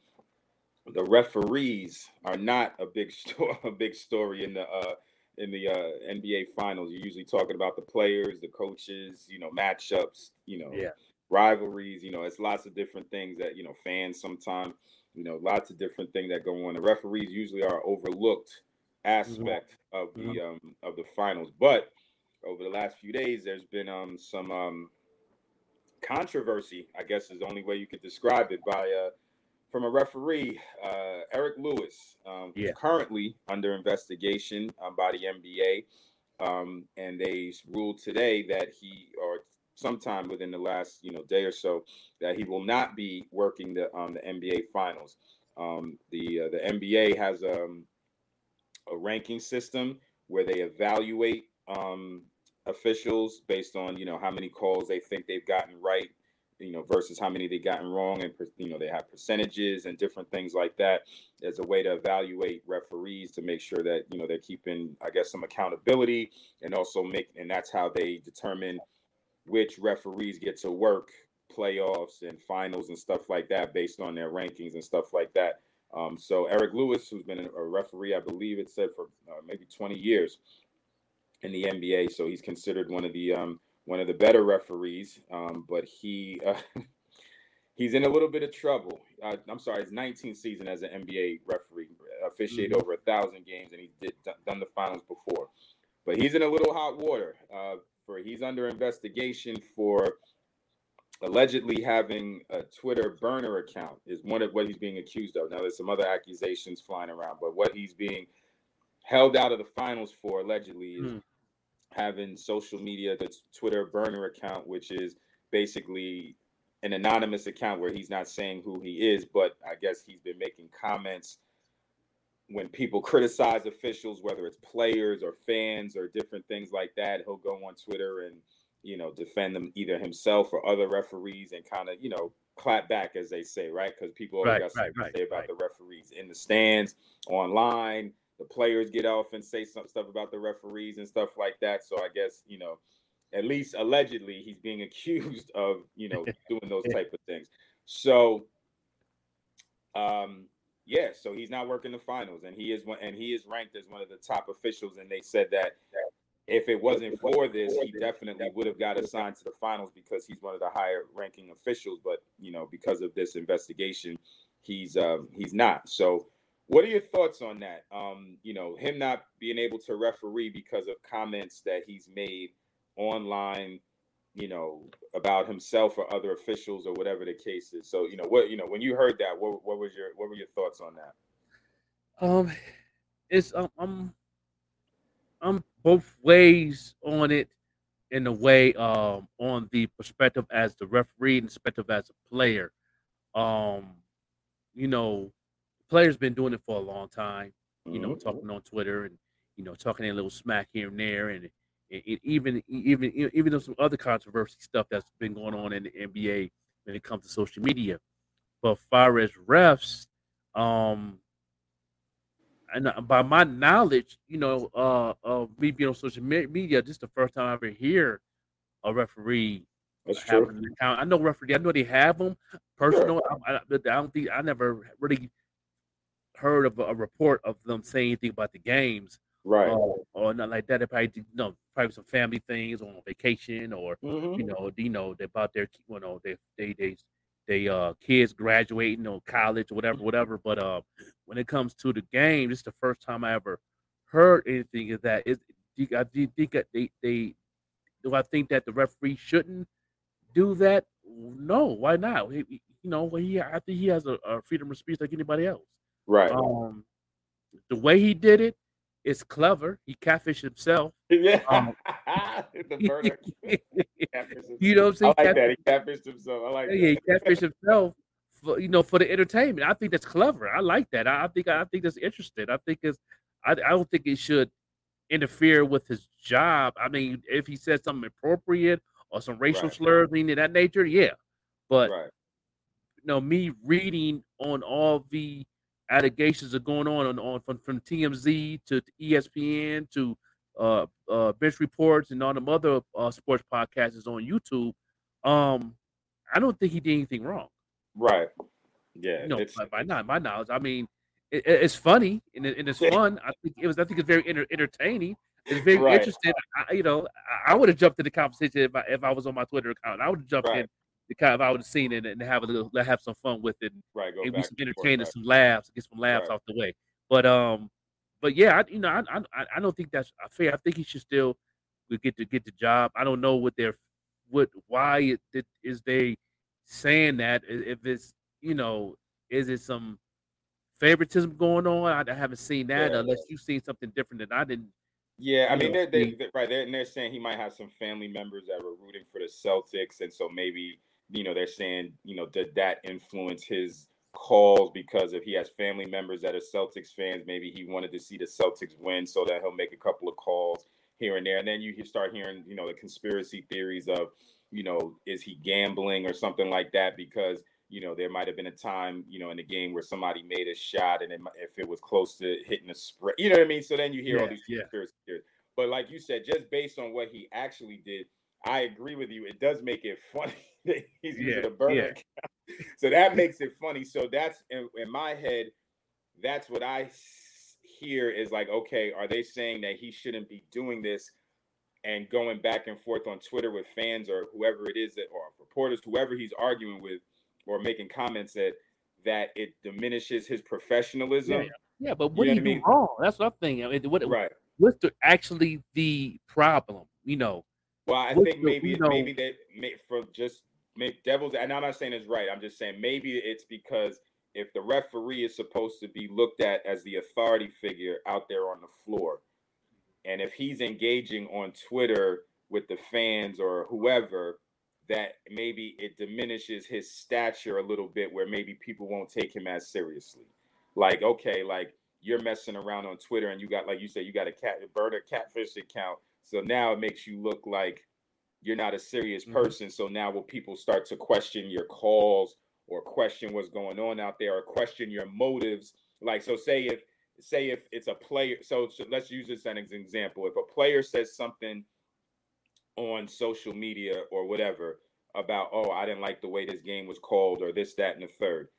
Speaker 1: the referees are not a big story, a big story in the uh, in the uh, NBA Finals. You're usually talking about the players, the coaches, you know, matchups, you know,
Speaker 2: yeah.
Speaker 1: rivalries. You know, it's lots of different things that you know fans sometimes you know, lots of different things that go on. The referees usually are overlooked aspect mm-hmm. of the mm-hmm. um, of the finals, but over the last few days, there's been um, some um, controversy. I guess is the only way you could describe it by uh, from a referee, uh, Eric Lewis, um, yeah. currently under investigation um, by the NBA, um, and they ruled today that he or sometime within the last you know day or so that he will not be working the um, the NBA finals. Um, the uh, the NBA has um, a ranking system where they evaluate um, officials based on you know how many calls they think they've gotten right you know, versus how many they gotten wrong, and you know they have percentages and different things like that as a way to evaluate referees to make sure that you know they're keeping, I guess, some accountability, and also make, and that's how they determine which referees get to work playoffs and finals and stuff like that based on their rankings and stuff like that. Um, so Eric Lewis, who's been a referee, I believe it said for uh, maybe 20 years in the NBA, so he's considered one of the um, one of the better referees. Um, but he uh, he's in a little bit of trouble. Uh, I'm sorry, his 19th season as an NBA referee, officiated mm-hmm. over a thousand games, and he did done the finals before. But he's in a little hot water. Uh, for he's under investigation for allegedly having a Twitter burner account is one of what he's being accused of. Now there's some other accusations flying around, but what he's being held out of the finals for allegedly is mm. Having social media, the Twitter burner account, which is basically an anonymous account where he's not saying who he is, but I guess he's been making comments when people criticize officials, whether it's players or fans or different things like that. He'll go on Twitter and you know, defend them either himself or other referees and kind of, you know, clap back as they say, right? Because people always right, got something right, to say about the referees in the stands, online. The players get off and say some stuff about the referees and stuff like that. So I guess, you know, at least allegedly he's being accused of, you know, doing those type of things. So um yeah, so he's not working the finals and he is one and he is ranked as one of the top officials and they said that if it wasn't for this, he definitely would have got assigned to the finals because he's one of the higher ranking officials. But you know, because of this investigation, he's um, he's not. So, what are your thoughts on that? Um, you know, him not being able to referee because of comments that he's made online, you know, about himself or other officials or whatever the case is. So, you know, what you know, when you heard that, what what was your what were your thoughts on that?
Speaker 2: Um, it's um, I'm I'm both ways on it in a way um, on the perspective as the referee and perspective as a player. Um, you know, players been doing it for a long time. You know, mm-hmm. talking on Twitter and you know talking a little smack here and there, and it, it, even even even though some other controversy stuff that's been going on in the NBA when it comes to social media. But far as refs, um, and uh, by my knowledge, you know, uh, of me being on social media, this is the first time I ever hear a referee
Speaker 1: That's true.
Speaker 2: an account. I know referee. I know they have them. Personal. I, I, I, don't think I never really heard of a, a, report of them saying anything about the games,
Speaker 1: right?
Speaker 2: Uh, or nothing like that. They probably, you know, probably some family things on vacation, or mm-hmm. you know, you know, about their, you know, they they they they uh kids graduating or college or whatever, whatever. But uh, when it comes to the game, this is the first time I ever heard anything of that. Is do you, do you think that they they do I think that the referee shouldn't do that? No, why not? He, you know, he I think he has a, a, freedom of speech like anybody else.
Speaker 1: Right.
Speaker 2: Um, the way he did it is clever. He catfished himself.
Speaker 1: Yeah. Um, the
Speaker 2: you know what I'm saying?
Speaker 1: I like that. He catfished himself. I like
Speaker 2: yeah, that. he catfished himself for you know for the entertainment. I think that's clever. I like that. I, I think I think that's interesting. I think it's I, I don't think it should interfere with his job. I mean, if he said something appropriate or some racial right. slurs, thing of that nature, yeah. But right. you know, me reading on all the allegations are going on on, on from, from TMZ to ESPN to uh, uh, bench reports and all them other uh, sports podcasts is on YouTube. Um, I don't think he did anything wrong.
Speaker 1: Right. Yeah.
Speaker 2: You know, by, by not my knowledge. I mean, it, it's funny and, it, and it's fun. I think it was. I think it's very entertaining. It's very right. interesting. I, you know, I, I would have jumped in the conversation if I, if I was on my Twitter account. I would have jumped right. in the kind of I would have seen it and have a little, have some fun with it.
Speaker 1: Right.
Speaker 2: Go maybe some entertaining, some laughs, get some laughs right. off the way. But um, but yeah, I, you know, I, I I don't think that's fair. I think he should still get to get the job. I don't know what they're what why it, it is they saying that if it's you know is it some favoritism going on? I, haven't seen that yeah. unless you've seen something different than I didn't.
Speaker 1: Yeah, I mean, they're, they, are right. They're, and they're saying he might have some family members that were rooting for the Celtics, and so maybe you know they're saying you know did that influence his calls because if he has family members that are Celtics fans, maybe he wanted to see the Celtics win so that he'll make a couple of calls here and there, and then you start hearing you know the conspiracy theories of you know, is he gambling or something like that? Because you know there might have been a time you know in the game where somebody made a shot and it, if it was close to hitting a spread, you know what I mean. So then you hear
Speaker 2: Yeah,
Speaker 1: all these
Speaker 2: yeah.
Speaker 1: conspiracy theories. But like you said, just based on what he actually did, I agree with you. It does make it funny he's using
Speaker 2: Yeah,
Speaker 1: a burner
Speaker 2: yeah.
Speaker 1: account. So that makes it funny. So that's in, in my head. That's what I hear is like, okay, are they saying that he shouldn't be doing this and going back and forth on Twitter with fans or whoever it is that or reporters, whoever he's arguing with or making comments that that it diminishes his professionalism?
Speaker 2: Yeah, yeah, but what
Speaker 1: know
Speaker 2: do you
Speaker 1: mean?
Speaker 2: do wrong? That's what I'm thinking. What,
Speaker 1: Right.
Speaker 2: what's the, actually the problem? You know,
Speaker 1: Well, I think
Speaker 2: the-
Speaker 1: maybe
Speaker 2: you know-
Speaker 1: maybe that may, for just make devils. And I'm not saying it's right. I'm just saying maybe it's because if the referee is supposed to be looked at as the authority figure out there on the floor, and if he's engaging on Twitter with the fans or whoever, that maybe it diminishes his stature a little bit, where maybe people won't take him as seriously. Like, okay, like you're messing around on Twitter and you got, like you said, you got a cat bird a catfish account. So now it makes you look like you're not a serious
Speaker 2: Mhm.
Speaker 1: person. So now will people start to question your calls or question what's going on out there or question your motives? Like, so say if say if it's a player, so, so let's use this as an example. If a player says something on social media or whatever about, oh, I didn't like the way this game was called or this, that, and the third.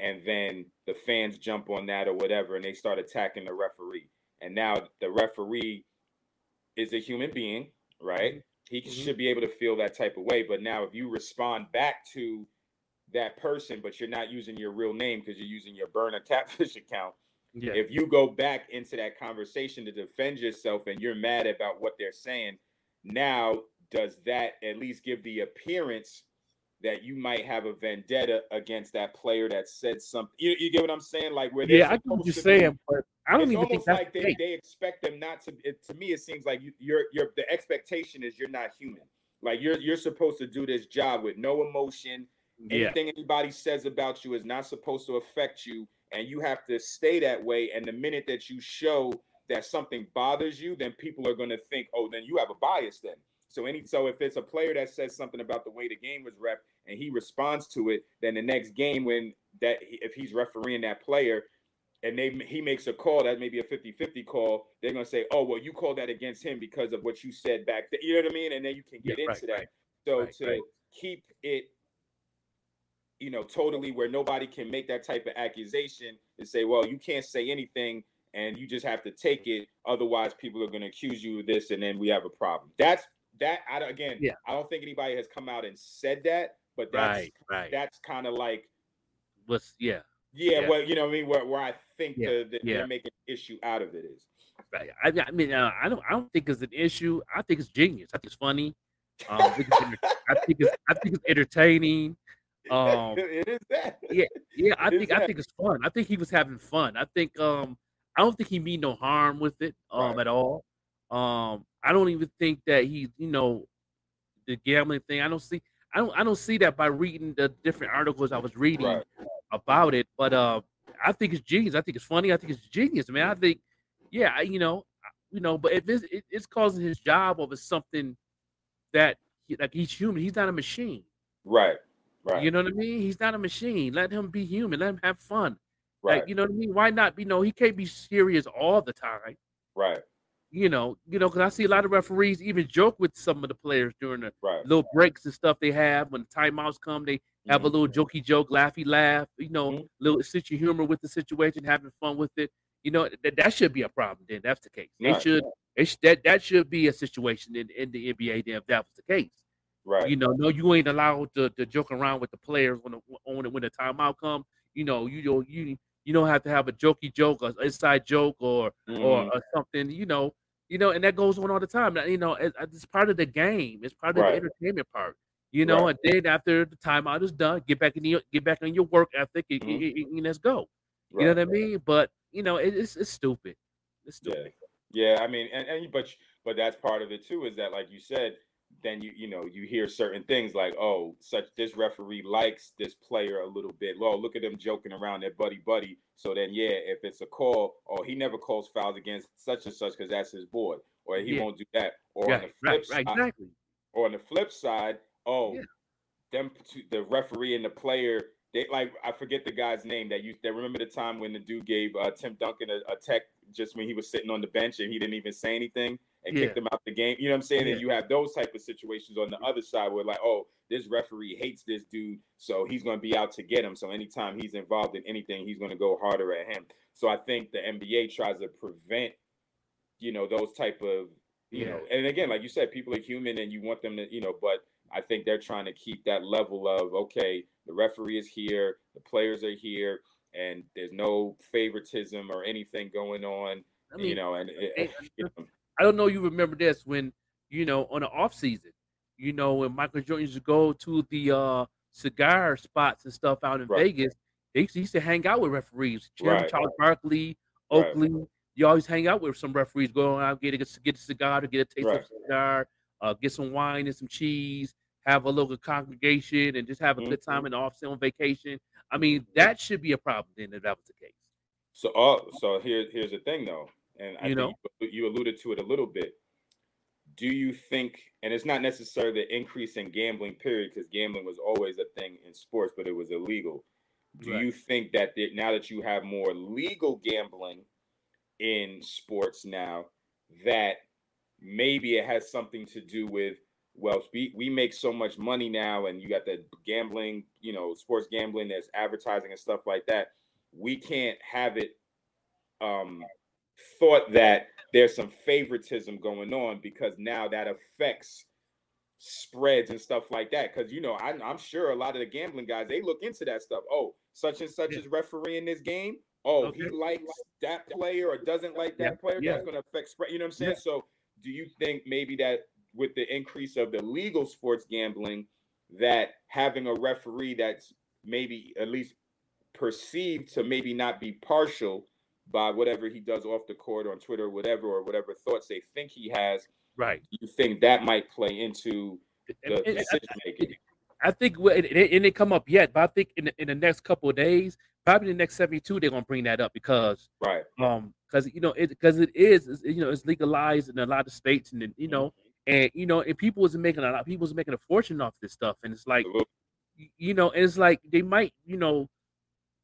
Speaker 1: And then the fans jump on that or whatever and they start attacking the referee. And now the referee is a human being, right? He
Speaker 2: Mhm.
Speaker 1: should be able to feel that type of way. But now if you respond back to that person, but you're not using your real name because you're using your burner catfish account,
Speaker 2: yeah,
Speaker 1: if you go back into that conversation to defend yourself and you're mad about what they're saying, now does that at least give the appearance that you might have a vendetta against that player that said something? You, you get what I'm saying? Like where
Speaker 2: yeah, I get what you're
Speaker 1: to be-
Speaker 2: saying, but I don't
Speaker 1: it's
Speaker 2: even think
Speaker 1: almost
Speaker 2: that's
Speaker 1: like
Speaker 2: the
Speaker 1: they, they expect them not to. It, to me, it seems like you, you're you're the expectation is you're not human. Like you're you're supposed to do this job with no emotion.
Speaker 2: yeah,
Speaker 1: Anything anybody says about you is not supposed to affect you, and you have to stay that way. And the minute that you show that something bothers you, then people are going to think, oh, then you have a bias. Then so any so if it's a player that says something about the way the game was ref and he responds to it, then the next game when that if he's refereeing that player and they he makes a call that may be a 50-50 call, they're gonna say, Oh, well, you called that against him because of what you said back then. You know what I mean? And then you can
Speaker 2: Yeah,
Speaker 1: get
Speaker 2: right,
Speaker 1: into that.
Speaker 2: right,
Speaker 1: so
Speaker 2: right,
Speaker 1: to
Speaker 2: right.
Speaker 1: keep it, you know, totally where nobody can make that type of accusation and say, Well, you can't say anything and you just have to take it, otherwise people are gonna accuse you of this, and then we have a problem. That's that I again,
Speaker 2: Yeah.
Speaker 1: I don't think anybody has come out and said that, but that's
Speaker 2: right, right.
Speaker 1: that's kind of like
Speaker 2: What's yeah,
Speaker 1: yeah,
Speaker 2: Yeah.
Speaker 1: well, you know what I mean, where, where I think
Speaker 2: Yeah,
Speaker 1: the, the,
Speaker 2: yeah.
Speaker 1: they're making an issue out of it is.
Speaker 2: I, I mean, uh, I don't, I don't think it's an issue. I think it's genius. I think it's funny. Um, I think it's, I think it's, I think it's entertaining. Um,
Speaker 1: it is that.
Speaker 2: yeah, yeah. I
Speaker 1: Is
Speaker 2: think, I think it's fun. I think he was having fun. I think, um, I don't think he mean no harm with it, um,
Speaker 1: Right.
Speaker 2: at all. Um, I don't even think that he, you know, the gambling thing. I don't see, I don't, I don't see that by reading the different articles I was reading
Speaker 1: Right.
Speaker 2: about it. But uh, I think it's genius. I think it's funny. I think it's genius, man. I think, yeah, you know, you know. But if it's, it, it's causing his job over something that, he, like, he's human. He's not a machine.
Speaker 1: Right. Right.
Speaker 2: You know what I mean? He's not a machine. Let him be human. Let him have fun.
Speaker 1: right.
Speaker 2: Like, you know what I mean? Why not? You know, he can't be serious all the time.
Speaker 1: right.
Speaker 2: You know, you know, because I see a lot of referees even joke with some of the players during the
Speaker 1: Right.
Speaker 2: little breaks and stuff they have when the timeouts come. They have a little jokey joke, laughy laugh. You know,
Speaker 1: Mhm.
Speaker 2: little situ humor with the situation, having fun with it. You know, that, that should be a problem. Then that's the case. They
Speaker 1: Right,
Speaker 2: should. Sh- that that should be a situation in, in the NBA. Then if that was the case.
Speaker 1: Right.
Speaker 2: You know, no, you ain't allowed to, to joke around with the players when the the- when the timeout come. You know, you don't you you don't have to have a jokey joke or inside joke or or,
Speaker 1: Mhm.
Speaker 2: or something. You know, you know, and that goes on all the time. You know, it, it's part of the game. It's part of
Speaker 1: Right.
Speaker 2: the entertainment part. You know,
Speaker 1: Right.
Speaker 2: and then after the timeout is done, get back in your get back on your work ethic and,
Speaker 1: Mhm.
Speaker 2: and- let's go.
Speaker 1: right.
Speaker 2: You know what I mean? But you know, it, it's it's stupid. It's
Speaker 1: Yeah.
Speaker 2: stupid.
Speaker 1: Yeah. I mean, and, and but but that's part of it too. Is that like you said? Then you you know you hear certain things like oh such this referee likes this player a little bit. Well, look at them joking around their buddy buddy. So then yeah, if it's a call, oh he never calls fouls against such and such because that's his boy, or he
Speaker 2: Yeah.
Speaker 1: won't do that. Or on the flip
Speaker 2: right,
Speaker 1: side,
Speaker 2: right, exactly.
Speaker 1: or on the flip side, oh,
Speaker 2: Yeah.
Speaker 1: them two, the referee and the player. They like I forget the guy's name that you. They remember the time when the dude gave uh, Tim Duncan a, a tech just when he was sitting on the bench and he didn't even say anything and
Speaker 2: Yeah.
Speaker 1: kicked him out the game. You know what I'm saying?
Speaker 2: Yeah.
Speaker 1: And you have those type of situations on the other side where like, oh, this referee hates this dude, so he's going to be out to get him. So anytime he's involved in anything, he's going to go harder at him. So I think the NBA tries to prevent, you know, those type of, you
Speaker 2: Yeah.
Speaker 1: know, and again, like you said, people are human and you want them to, you know, but I think they're trying to keep that level of okay, the referee is here, the players are here, and there's no favoritism or anything going on.
Speaker 2: I mean,
Speaker 1: you know, and it, you know,
Speaker 2: I don't know you remember this when you know on the off season, you know when Michael Jordan used to go to the uh cigar spots and stuff out in
Speaker 1: Right.
Speaker 2: Vegas, they used to- used to hang out with referees. Chairman
Speaker 1: Right.
Speaker 2: Charles Barkley,
Speaker 1: Right.
Speaker 2: Oakley, you always hang out with some referees, going out get a get a cigar to get a taste
Speaker 1: Right.
Speaker 2: of cigar, uh, get some wine and some cheese, have a local congregation, and just have a good
Speaker 1: Mm-hmm.
Speaker 2: time in the off on vacation. I mean, that should be a problem then if that was the case.
Speaker 1: So, uh, so here, here's the thing, though, and I
Speaker 2: You
Speaker 1: think you, you alluded to it a little bit. Do you think, and it's not necessarily the increase in gambling, period, because gambling was always a thing in sports, but it was illegal. Do
Speaker 2: Right.
Speaker 1: you think that the, now that you have more legal gambling in sports now, that maybe it has something to do with well, we, we make so much money now, and you got the gambling, you know, sports gambling, there's advertising and stuff like that. We can't have it um thought that there's some favoritism going on because now that affects spreads and stuff like that. Because you know, I, I'm sure a lot of the gambling guys they look into that stuff. Oh, such and such
Speaker 2: Yeah.
Speaker 1: is refereeing this game. Oh, he likes that player or doesn't like that
Speaker 2: Yeah,
Speaker 1: player.
Speaker 2: yeah.
Speaker 1: That's going to affect spread. You know what I'm saying? So, do you think maybe that with the increase of the legal sports gambling, that having a referee that's maybe at least perceived to maybe not be partial by whatever he does off the court on Twitter or whatever, or whatever thoughts they think he has,
Speaker 2: Right.
Speaker 1: you think that might play into the decision making?
Speaker 2: I think well, it, it, it didn't come up yet, but I think in the, in the next couple of days, probably the next seventy two, they're gonna bring that up because
Speaker 1: Right.
Speaker 2: um because you know it because it is you know it's legalized in a lot of states and you know and you know and people was making a lot people was making a fortune off this stuff and it's like you know and it's like they might you know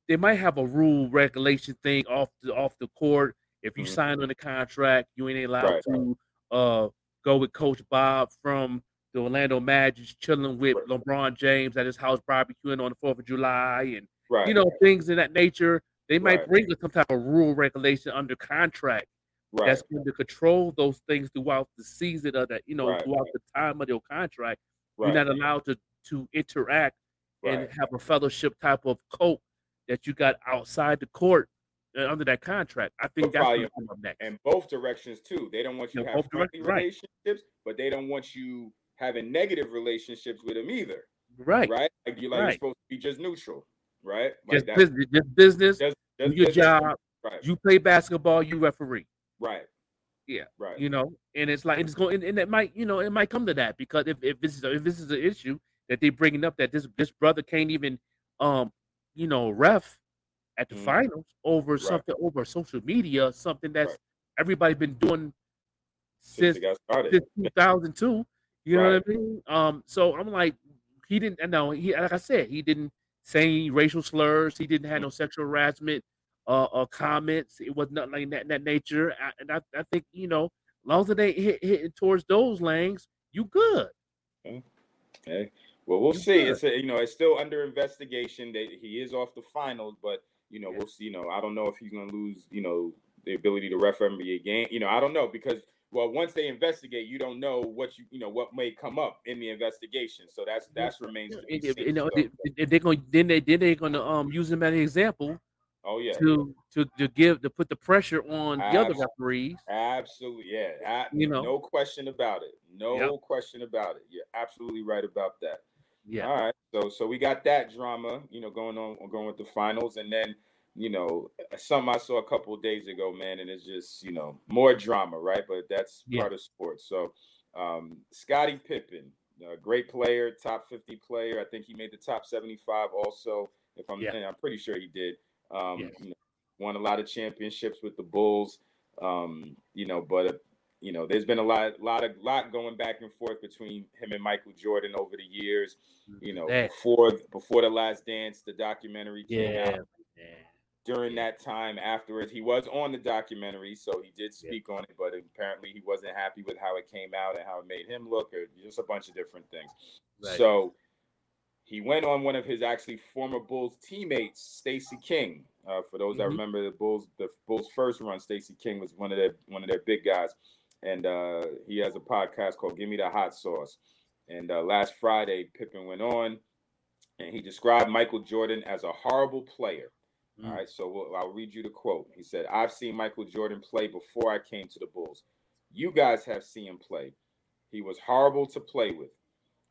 Speaker 2: they might have a rule regulation thing off the off the court if you
Speaker 1: Mhm.
Speaker 2: sign on the contract you ain't allowed
Speaker 1: Right.
Speaker 2: to uh go with coach bob from the orlando magic chilling with
Speaker 1: Right.
Speaker 2: lebron james at his house barbecuing on the fourth of july and
Speaker 1: Right.
Speaker 2: you know things of that nature they might
Speaker 1: Right.
Speaker 2: bring some type of rule regulation under contract
Speaker 1: right.
Speaker 2: that's going to control those things throughout the season of that you know throughout the time of your contract you're not allowed to to interact and have a fellowship type of cope that you got outside the court uh, under that contract i think
Speaker 1: But
Speaker 2: that's
Speaker 1: probably-
Speaker 2: going to come up next
Speaker 1: and both directions too. They don't want you
Speaker 2: Yeah,
Speaker 1: to have
Speaker 2: right.
Speaker 1: relationships, but they don't want you having negative relationships with them either.
Speaker 2: right,
Speaker 1: Right? Like you like you're
Speaker 2: Right.
Speaker 1: supposed to be just neutral, right? Like
Speaker 2: just
Speaker 1: that-
Speaker 2: business just business
Speaker 1: just-
Speaker 2: do your
Speaker 1: business.
Speaker 2: job
Speaker 1: Right.
Speaker 2: you play basketball you referee
Speaker 1: right.
Speaker 2: Yeah.
Speaker 1: Right.
Speaker 2: you know and it's like it's going and, and it might you know it might come to that because if, if this is a, if this is an issue that they bringing up that this this brother can't even um you know ref at the
Speaker 1: Mhm.
Speaker 2: finals over
Speaker 1: Right.
Speaker 2: something over social media something that's
Speaker 1: Right.
Speaker 2: everybody been doing
Speaker 1: Since
Speaker 2: since
Speaker 1: it got started.
Speaker 2: since 2002 you know what i mean um so i'm like he didn't know he like i said he didn't say any racial slurs he didn't have no sexual harassment uh, uh comments it was nothing like that that nature I, and I, I think you know as long as they hit hitting towards those lanes you good
Speaker 1: Okay. Well, we'll
Speaker 2: You
Speaker 1: see.
Speaker 2: good.
Speaker 1: It's a, you know it's still under investigation. They, he is off the finals, but you know
Speaker 2: Yeah.
Speaker 1: we'll see. You know I don't know if he's going to lose. You know the ability to ref NBA game. You know I don't know because well once they investigate, you don't know what you you know what may come up in the investigation. So that's that's remains to be seen.
Speaker 2: you know, if they're going then they then they're going to um use him as an example
Speaker 1: oh yeah,
Speaker 2: to to to give to put the pressure on the other referees
Speaker 1: absolutely yeah. a-
Speaker 2: You know.
Speaker 1: no question about it. No
Speaker 2: Yep.
Speaker 1: question about it. You're absolutely right about that.
Speaker 2: yeah
Speaker 1: All right. So so we got that drama, you know, going on going with the finals, and then you know something I saw a couple of days ago, man, and it's just you know more drama, right? But that's
Speaker 2: Yeah.
Speaker 1: part of sports. So um Scottie Pippen, a great player, top fifty player. I think he made the top seventy five also. If I'm,
Speaker 2: Yeah.
Speaker 1: I'm pretty sure he did. Um,
Speaker 2: Yes.
Speaker 1: you know, won a lot of championships with the Bulls. Um, you know, but uh, you know, there's been a lot, lot of, lot going back and forth between him and Michael Jordan over the years. You know,
Speaker 2: That-
Speaker 1: before before the Last Dance, the documentary came
Speaker 2: Yeah,
Speaker 1: out.
Speaker 2: man.
Speaker 1: During that time, afterwards, he was on the documentary, so he did speak on it. But apparently, he wasn't happy with how it came out and how it made him look, or just a bunch of different things.
Speaker 2: Right.
Speaker 1: So he went on one of his actually former Bulls teammates, Stacey King. Uh, for those that
Speaker 2: Mhm.
Speaker 1: remember the Bulls, the Bulls first run, Stacey King was one of their one of their big guys, and uh, he has a podcast called "Give Me the Hot Sauce." And uh, last Friday, Pippen went on, and he described Michael Jordan as a horrible player. All
Speaker 2: Mm.
Speaker 1: right, so we'll, I'll read you the quote. He said, "I've seen Michael Jordan play before I came to the Bulls. You guys have seen him play. He was horrible to play with.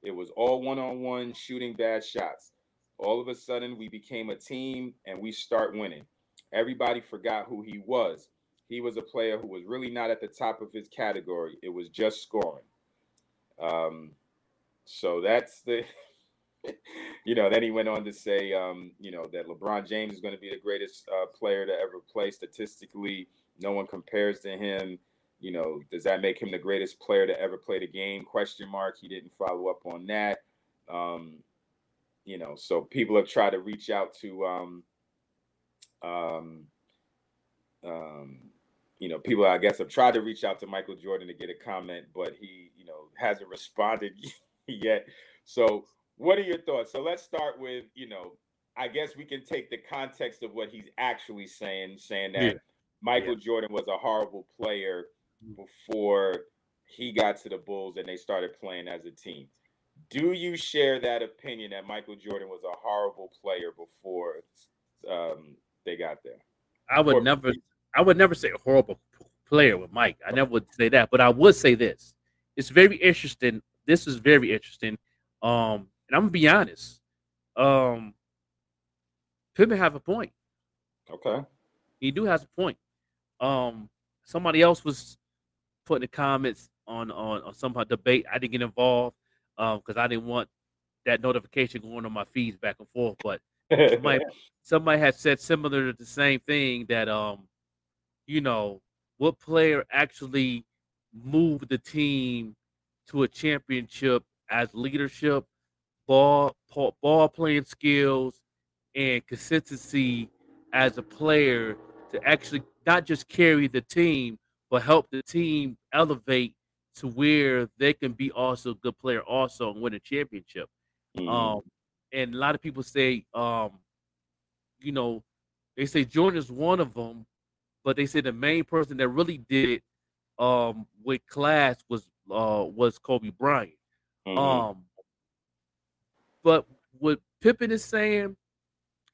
Speaker 1: It was all one on one, shooting bad shots. All of a sudden, we became a team and we start winning. Everybody forgot who he was. He was a player who was really not at the top of his category. It was just scoring. Um, so that's the, you know, then he went on to say, um, you know, that LeBron James is going to be the greatest uh, player to ever play statistically. No one compares to him you know, does that make him the greatest player to ever play the game? Question mark. He didn't follow up on that. Um, you know, so people have tried to reach out to, um, um, um, you know, people I guess have tried to reach out to Michael Jordan to get a comment, but he, you know, hasn't responded yet. So, what are your thoughts? So let's start with, you know, I guess we can take the context of what he's actually saying, saying that
Speaker 2: Yeah.
Speaker 1: Michael Jordan was a horrible player before he got to the Bulls and they started playing as a team. Do you share that opinion that Michael Jordan was a horrible player before um, they got there?
Speaker 2: I would
Speaker 1: Or-
Speaker 2: never, I would never say a horrible player with Mike. I never would say that, but I would say this: it's very interesting. This is very interesting. Um, and I'm gonna be honest. Um, Pippen have a point.
Speaker 1: Okay.
Speaker 2: He do has a point. Um, somebody else was putting the comments on on on some debate. I didn't get involved um because I didn't want that notification going on my feeds back and forth. But somebody somebody had said similar to the same thing that um you know what player actually moved the team to a championship as leadership ball ball, playing skills and consistency as a player to actually not just carry the team but help the team elevate to where they can be also a good player also and win a championship
Speaker 1: Mhm.
Speaker 2: um, and a lot of people say, um, you know, they say Jordan's one of them, but they say the main person that really did it um, with class was uh, was Kobe Bryant.
Speaker 1: Mhm.
Speaker 2: Um, but what Pippen is saying,